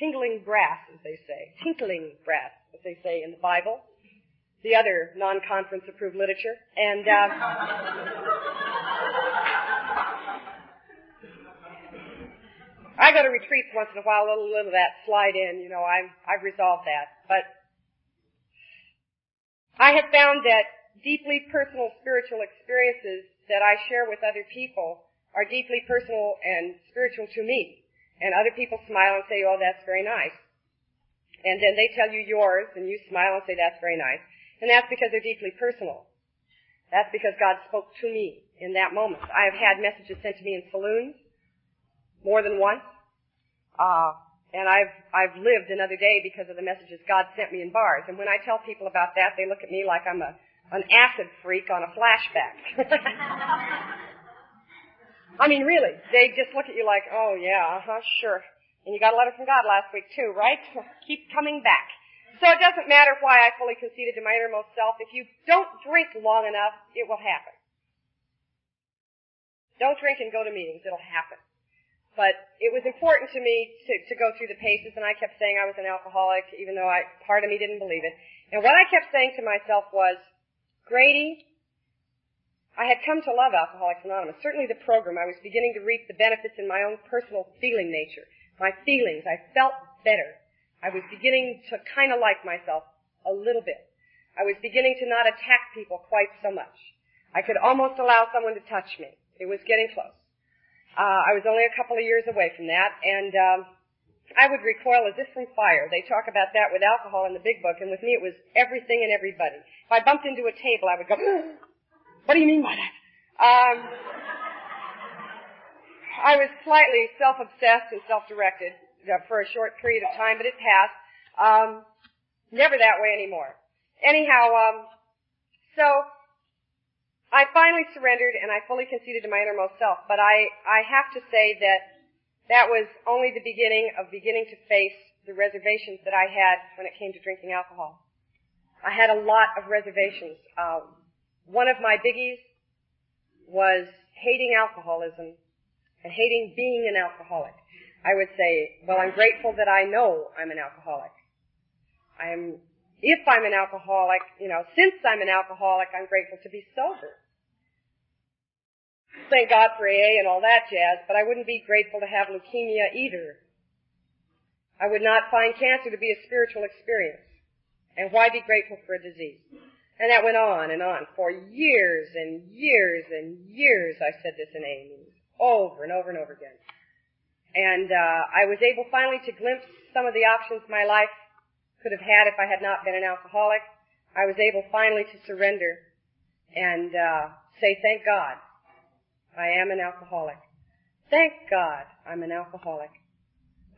tingling brass, as they say. Tinkling brass, as they say in the Bible the other non-conference approved literature. And uh, I go to retreats once in a while, a little, little of that slide in. You know, I've I've resolved that, but I have found that deeply personal spiritual experiences that I share with other people are deeply personal and spiritual to me. And other people smile and say, "Oh, that's very nice." And then they tell you yours, and you smile and say, "That's very nice." And that's because they're deeply personal. That's because God spoke to me in that moment. I have had messages sent to me in saloons more than once. Uh, and I've, I've lived another day because of the messages God sent me in bars. And when I tell people about that, they look at me like I'm a, an acid freak on a flashback. I mean, really. They just look at you like, oh yeah, uh-huh, sure. And you got a letter from God last week too, right? Keep coming back. So it doesn't matter why I fully conceded to my innermost self. If you don't drink long enough, it will happen. Don't drink and go to meetings. It'll happen. But it was important to me to, to go through the paces, and I kept saying I was an alcoholic, even though I, part of me didn't believe it. And what I kept saying to myself was, Grady, I had come to love Alcoholics Anonymous. Certainly the program. I was beginning to reap the benefits in my own personal feeling nature. My feelings. I felt better. I was beginning to kind of like myself a little bit. I was beginning to not attack people quite so much. I could almost allow someone to touch me. It was getting close. Uh, I was only a couple of years away from that, and um, I would recoil as if from fire. They talk about that with alcohol in the big book, and with me it was everything and everybody. If I bumped into a table, I would go, what do you mean by that? Um, I was slightly self-obsessed and self-directed for a short period of time, but it passed. Um, never that way anymore. Anyhow, um, so I finally surrendered and I fully conceded to my innermost self. But I, I have to say that that was only the beginning of beginning to face the reservations that I had when it came to drinking alcohol. I had a lot of reservations. Um, one of my biggies was hating alcoholism and hating being an alcoholic. I would say, well, I'm grateful that I know I'm an alcoholic. I'm, if I'm an alcoholic, you know, since I'm an alcoholic, I'm grateful to be sober. Thank God for AA and all that jazz, but I wouldn't be grateful to have leukemia either. I would not find cancer to be a spiritual experience. And why be grateful for a disease? And that went on and on for years and years and years. I said this in AA meetings over and over and over again. And uh, I was able finally to glimpse some of the options my life could have had if I had not been an alcoholic. I was able finally to surrender and uh, say, "Thank God, I am an alcoholic. Thank God, I'm an alcoholic."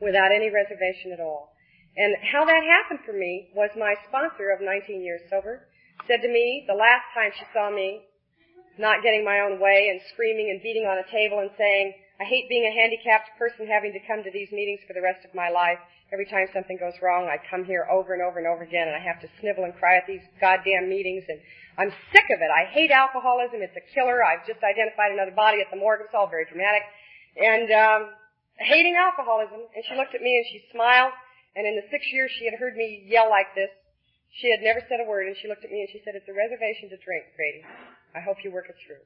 Without any reservation at all. And how that happened for me was my sponsor of 19 years sober said to me the last time she saw me not getting my own way and screaming and beating on a table and saying, I hate being a handicapped person having to come to these meetings for the rest of my life. Every time something goes wrong, I come here over and over and over again and I have to snivel and cry at these goddamn meetings and I'm sick of it. I hate alcoholism. It's a killer. I've just identified another body at the morgue. It's all very dramatic. And, um, hating alcoholism. And she looked at me and she smiled. And in the six years she had heard me yell like this, she had never said a word and she looked at me and she said, it's a reservation to drink, Grady. I hope you work it through.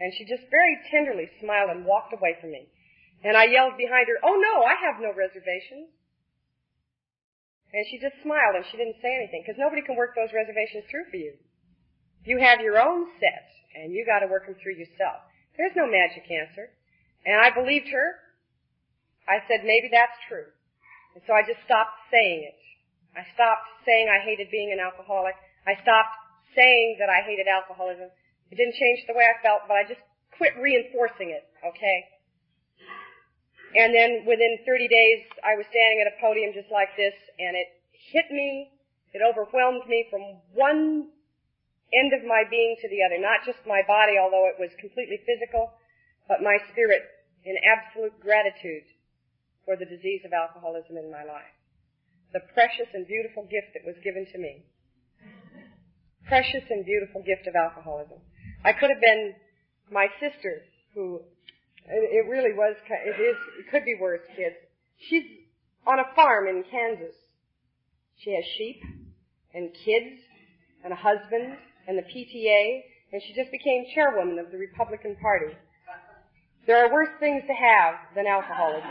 And she just very tenderly smiled and walked away from me. And I yelled behind her, oh no, I have no reservations. And she just smiled and she didn't say anything because nobody can work those reservations through for you. You have your own set and you got to work them through yourself. There's no magic answer. And I believed her. I said, maybe that's true. And so I just stopped saying it. I stopped saying I hated being an alcoholic. I stopped saying that I hated alcoholism. It didn't change the way I felt, but I just quit reinforcing it, okay? And then within 30 days, I was standing at a podium just like this, and it hit me, it overwhelmed me from one end of my being to the other. Not just my body, although it was completely physical, but my spirit in absolute gratitude for the disease of alcoholism in my life the precious and beautiful gift that was given to me. Precious and beautiful gift of alcoholism. I could have been my sister who, it really was, it is, it could be worse, kids. She's on a farm in Kansas. She has sheep and kids and a husband and the PTA and she just became chairwoman of the Republican Party. There are worse things to have than alcoholism.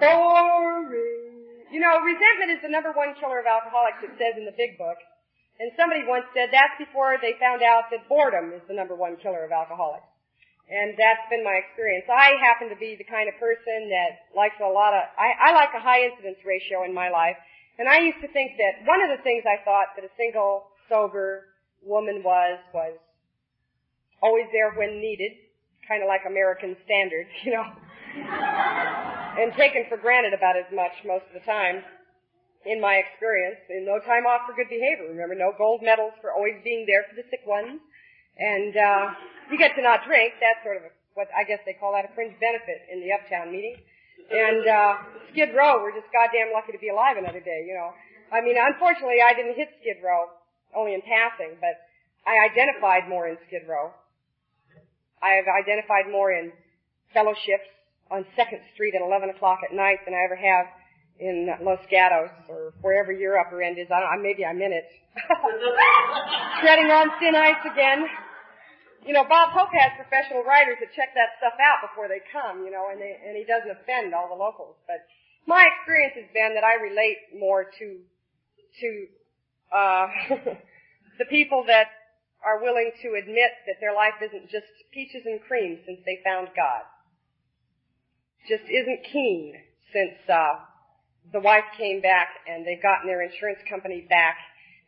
Boring. You know, resentment is the number one killer of alcoholics, it says in the big book. And somebody once said that's before they found out that boredom is the number one killer of alcoholics. And that's been my experience. I happen to be the kind of person that likes a lot of, I, I like a high incidence ratio in my life. And I used to think that one of the things I thought that a single, sober woman was, was always there when needed, kind of like American standards, you know and taken for granted about as much most of the time in my experience. And no time off for good behavior. Remember, no gold medals for always being there for the sick ones. And uh, you get to not drink. That's sort of a, what I guess they call that a fringe benefit in the Uptown meeting. And uh, Skid Row, we're just goddamn lucky to be alive another day. You know, I mean, unfortunately, I didn't hit Skid Row only in passing, but I identified more in Skid Row. I have identified more in fellowships on Second Street at 11 o'clock at night than I ever have in Los Gatos or wherever your upper end is. I don't, maybe I'm in it. Treading on thin ice again. You know, Bob Hope has professional writers that check that stuff out before they come, you know, and they, and he doesn't offend all the locals. But my experience has been that I relate more to, to, uh, the people that are willing to admit that their life isn't just peaches and cream since they found God just isn't keen since uh, the wife came back and they've gotten their insurance company back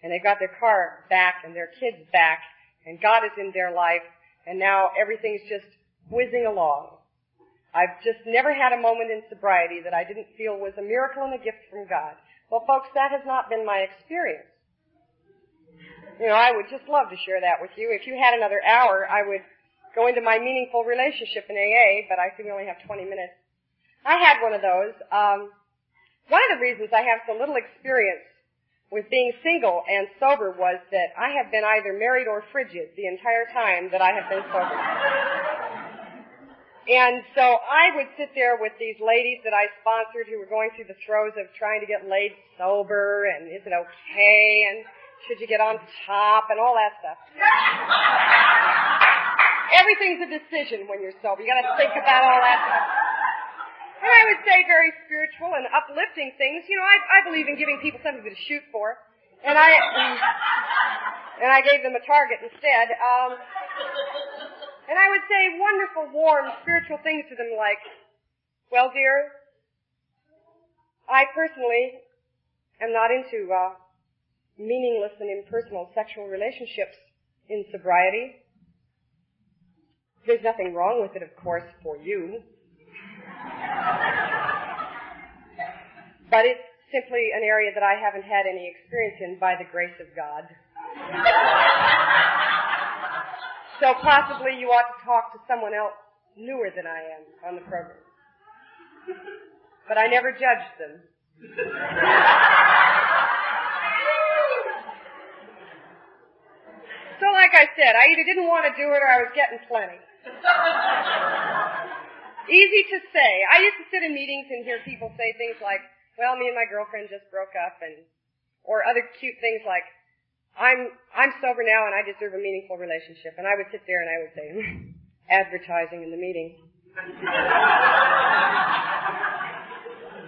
and they've got their car back and their kids back and God is in their life and now everything's just whizzing along. I've just never had a moment in sobriety that I didn't feel was a miracle and a gift from God. Well, folks, that has not been my experience. You know, I would just love to share that with you. If you had another hour, I would go into my meaningful relationship in AA, but I see we only have 20 minutes. I had one of those. Um, one of the reasons I have so little experience with being single and sober was that I have been either married or frigid the entire time that I have been sober. And so I would sit there with these ladies that I sponsored who were going through the throes of trying to get laid sober and is it okay and should you get on top and all that stuff. Everything's a decision when you're sober. You gotta think about all that stuff. And I would say very spiritual and uplifting things. You know, I, I believe in giving people something to shoot for. And I, and I gave them a target instead. Um, and I would say wonderful, warm, spiritual things to them like, well, dear, I personally am not into uh, meaningless and impersonal sexual relationships in sobriety. There's nothing wrong with it, of course, for you. But it's simply an area that I haven't had any experience in by the grace of God. So possibly you ought to talk to someone else newer than I am on the program. But I never judged them. so like I said, I either didn't want to do it or I was getting plenty. Easy to say. I used to sit in meetings and hear people say things like, well, me and my girlfriend just broke up and, or other cute things like, I'm I'm sober now and I deserve a meaningful relationship. And I would sit there and I would say, advertising in the meeting.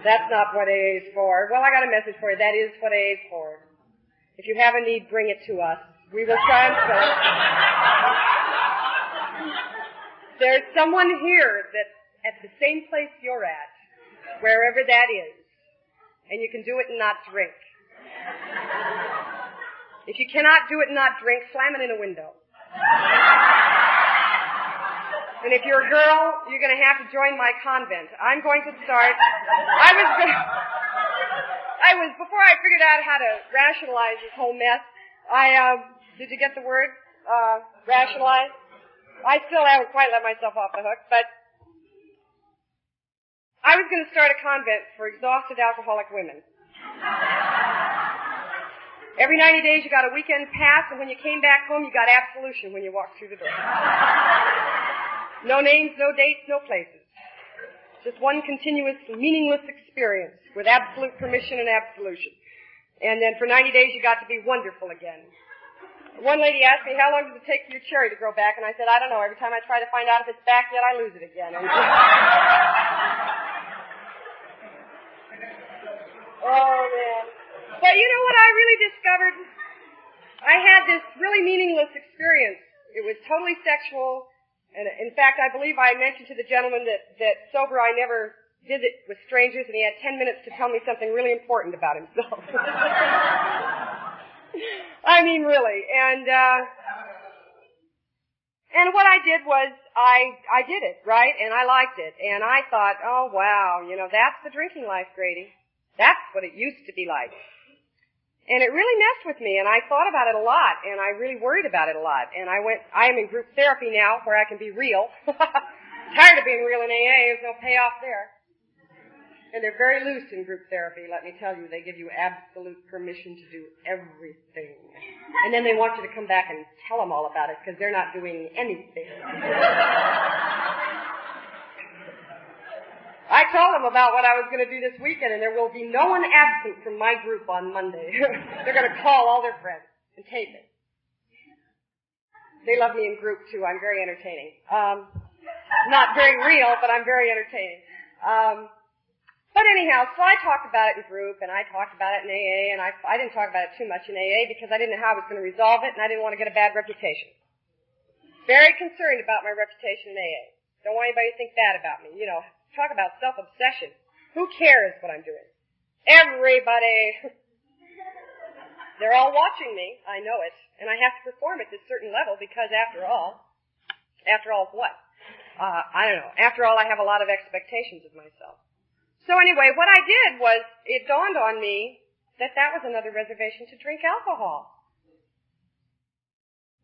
That's not what AA is for. Well, I got a message for you. That is what AA is for. If you have a need, bring it to us. We will transfer it. There's someone here that at the same place you're at, wherever that is, and you can do it and not drink. If you cannot do it and not drink, slam it in a window. And if you're a girl, you're going to have to join my convent. I'm going to start. I was going I was before I figured out how to rationalize this whole mess. I uh, did you get the word uh, rationalize? I still haven't quite let myself off the hook, but I was going to start a convent for exhausted alcoholic women. Every 90 days you got a weekend pass, and when you came back home, you got absolution when you walked through the door. no names, no dates, no places. Just one continuous, meaningless experience with absolute permission and absolution. And then for 90 days you got to be wonderful again. One lady asked me, how long does it take for your cherry to grow back? And I said, I don't know. Every time I try to find out if it's back yet, I lose it again. oh, man. But you know what I really discovered? I had this really meaningless experience. It was totally sexual. And in fact, I believe I mentioned to the gentleman that, that sober I never visit with strangers and he had 10 minutes to tell me something really important about himself. I mean, really. And, uh, and what I did was I, I did it, right? And I liked it. And I thought, oh wow, you know, that's the drinking life, Grady. That's what it used to be like. And it really messed with me, and I thought about it a lot, and I really worried about it a lot. And I went, I am in group therapy now where I can be real. Tired of being real in AA, there's no payoff there. And they're very loose in group therapy, let me tell you. They give you absolute permission to do everything. And then they want you to come back and tell them all about it because they're not doing anything. I told them about what I was going to do this weekend, and there will be no one absent from my group on Monday. They're going to call all their friends and tape it. They love me in group too. I'm very entertaining. Um, not very real, but I'm very entertaining. Um, but anyhow, so I talked about it in group, and I talked about it in AA, and I, I didn't talk about it too much in AA because I didn't know how I was going to resolve it, and I didn't want to get a bad reputation. Very concerned about my reputation in AA. Don't want anybody to think bad about me. You know, talk about self-obsession. Who cares what I'm doing? Everybody. They're all watching me. I know it. And I have to perform at this certain level because after all, after all what? Uh, I don't know. After all, I have a lot of expectations of myself. So anyway, what I did was, it dawned on me that that was another reservation to drink alcohol.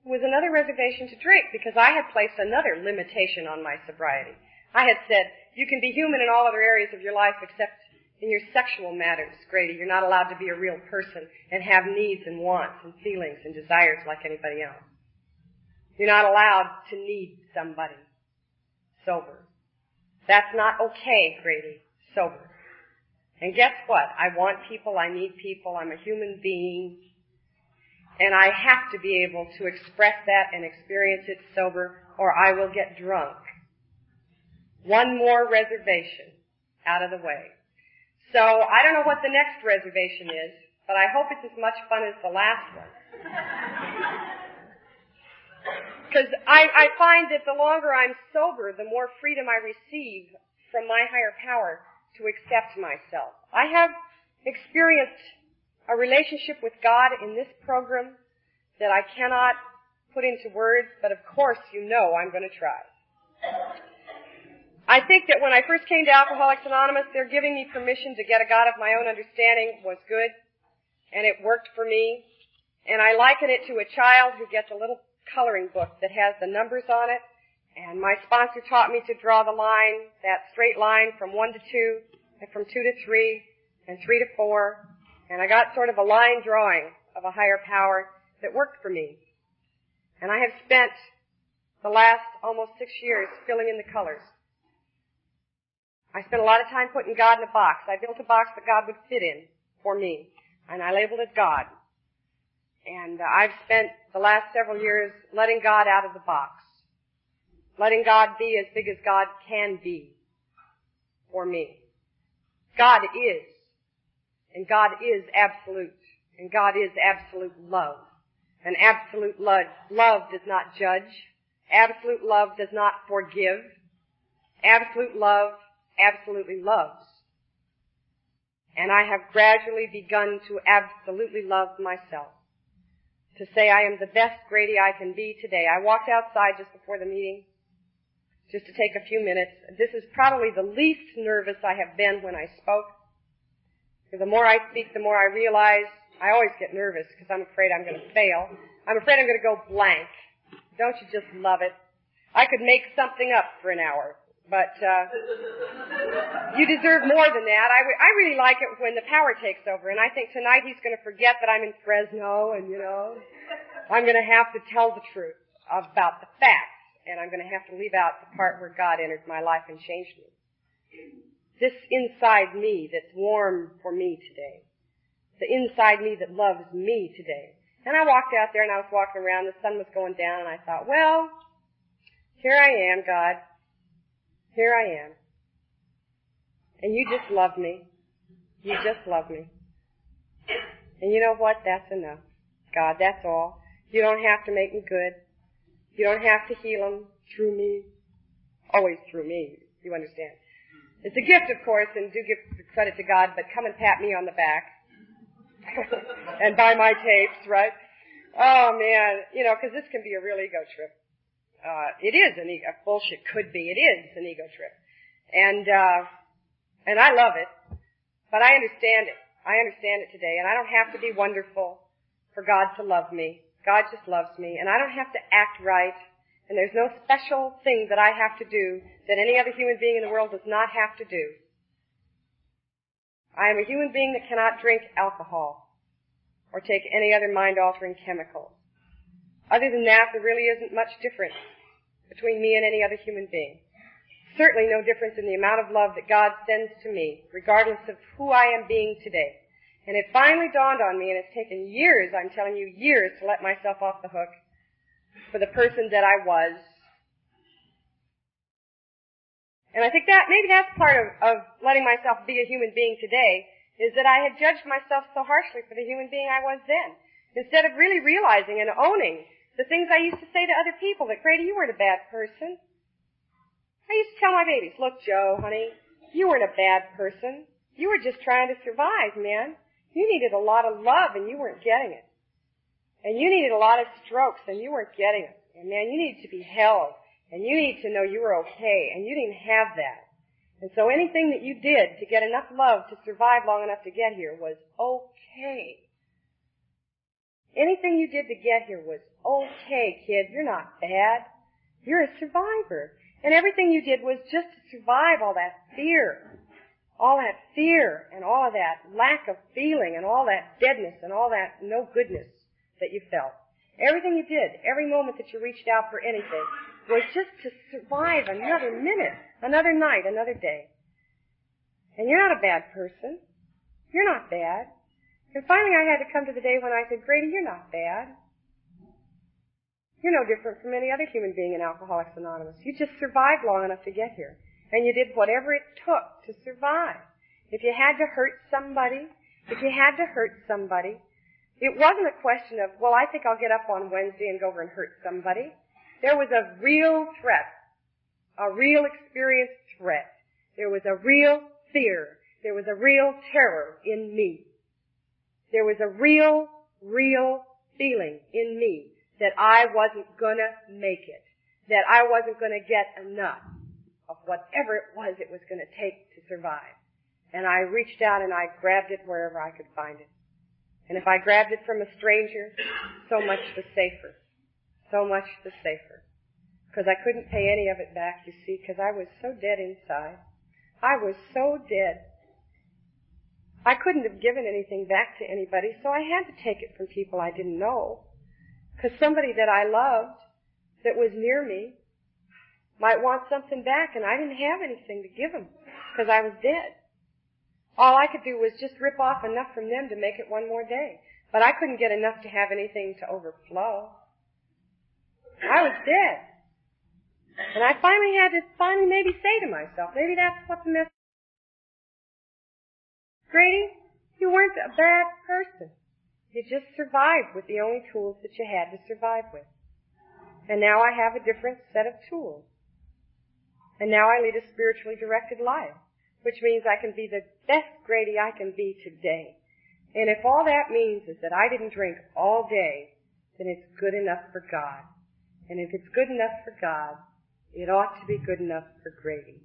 It was another reservation to drink because I had placed another limitation on my sobriety. I had said, you can be human in all other areas of your life except In your sexual matters, Grady, you're not allowed to be a real person and have needs and wants and feelings and desires like anybody else. You're not allowed to need somebody sober. That's not okay, Grady. Sober. And guess what? I want people, I need people, I'm a human being, and I have to be able to express that and experience it sober or I will get drunk. One more reservation out of the way. So I don't know what the next reservation is, but I hope it's as much fun as the last one. Because I, I find that the longer I'm sober, the more freedom I receive from my higher power to accept myself. I have experienced a relationship with God in this program that I cannot put into words, but of course you know I'm going to try. I think that when I first came to Alcoholics Anonymous, their giving me permission to get a God of my own understanding was good, and it worked for me. And I liken it to a child who gets a little coloring book that has the numbers on it, and my sponsor taught me to draw the line, that straight line from one to two, and from two to three, and three to four, and I got sort of a line drawing of a higher power that worked for me. And I have spent the last almost six years filling in the colors. I spent a lot of time putting God in a box. I built a box that God would fit in for me, and I labeled it God. And uh, I've spent the last several years letting God out of the box. Letting God be as big as God can be for me. God is. And God is absolute. And God is absolute love. And absolute love, love does not judge. Absolute love does not forgive. Absolute love absolutely loves. And I have gradually begun to absolutely love myself. To say I am the best Grady I can be today. I walked outside just before the meeting just to take a few minutes. This is probably the least nervous I have been when I spoke. The more I speak, the more I realize I always get nervous because I'm afraid I'm going to fail. I'm afraid I'm going to go blank. Don't you just love it? I could make something up for an hour, but uh, you deserve more than that. I, I really like it when the power takes over, and I think tonight he's going to forget that I'm in Fresno, and you know, I'm going to have to tell the truth about the facts, and I'm going to have to leave out the part where God entered my life and changed me. This inside me that's warm for me today the inside me that loves me today. And I walked out there and I was walking around, the sun was going down and I thought, well, here I am, God. Here I am. And you just love me. You just love me. And you know what? That's enough. God, that's all. You don't have to make me good. You don't have to heal them through me. Always through me. You understand? It's a gift, of course, and do give credit to God, but come and pat me on the back and buy my tapes, right? Oh man, you know, because this can be a real ego trip. Uh, it is an ego, bullshit could be, it is an ego trip. And, uh, and I love it, but I understand it. I understand it today, and I don't have to be wonderful for God to love me. God just loves me, and I don't have to act right, and there's no special thing that I have to do that any other human being in the world does not have to do I am a human being that cannot drink alcohol or take any other mind-altering chemicals. Other than that, there really isn't much difference between me and any other human being. Certainly no difference in the amount of love that God sends to me, regardless of who I am being today. And it finally dawned on me, and it's taken years, I'm telling you, years to let myself off the hook for the person that I was and I think that maybe that's part of, of letting myself be a human being today, is that I had judged myself so harshly for the human being I was then. Instead of really realizing and owning the things I used to say to other people, that Grady, you weren't a bad person. I used to tell my babies, look Joe, honey, you weren't a bad person. You were just trying to survive, man. You needed a lot of love and you weren't getting it. And you needed a lot of strokes and you weren't getting it. And man, you needed to be held and you need to know you were okay, and you didn't have that. And so anything that you did to get enough love to survive long enough to get here was okay. Anything you did to get here was okay, kid. You're not bad. You're a survivor. And everything you did was just to survive all that fear, all that fear and all of that lack of feeling and all that deadness and all that no goodness that you felt. Everything you did, every moment that you reached out for anything, was just to survive another minute, another night, another day. And you're not a bad person. You're not bad. And finally I had to come to the day when I said, Grady, you're not bad. You're no different from any other human being in Alcoholics Anonymous. You just survived long enough to get here. And you did whatever it took to survive. If you had to hurt somebody, if you had to hurt somebody, it wasn't a question of, well, I think I'll get up on Wednesday and go over and hurt somebody. There was a real threat, a real experienced threat. There was a real fear. There was a real terror in me. There was a real, real feeling in me that I wasn't gonna make it. That I wasn't gonna get enough of whatever it was it was gonna take to survive. And I reached out and I grabbed it wherever I could find it. And if I grabbed it from a stranger, so much the safer. So much the safer. Because I couldn't pay any of it back, you see, because I was so dead inside. I was so dead. I couldn't have given anything back to anybody, so I had to take it from people I didn't know. Because somebody that I loved, that was near me, might want something back, and I didn't have anything to give them, because I was dead. All I could do was just rip off enough from them to make it one more day. But I couldn't get enough to have anything to overflow. I was dead. And I finally had to finally maybe say to myself, maybe that's what the message Grady, you weren't a bad person. You just survived with the only tools that you had to survive with. And now I have a different set of tools. And now I lead a spiritually directed life which means I can be the best Grady I can be today. And if all that means is that I didn't drink all day, then it's good enough for God. And if it's good enough for God, it ought to be good enough for Grady.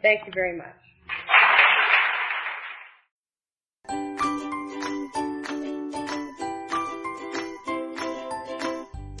Thank you very much.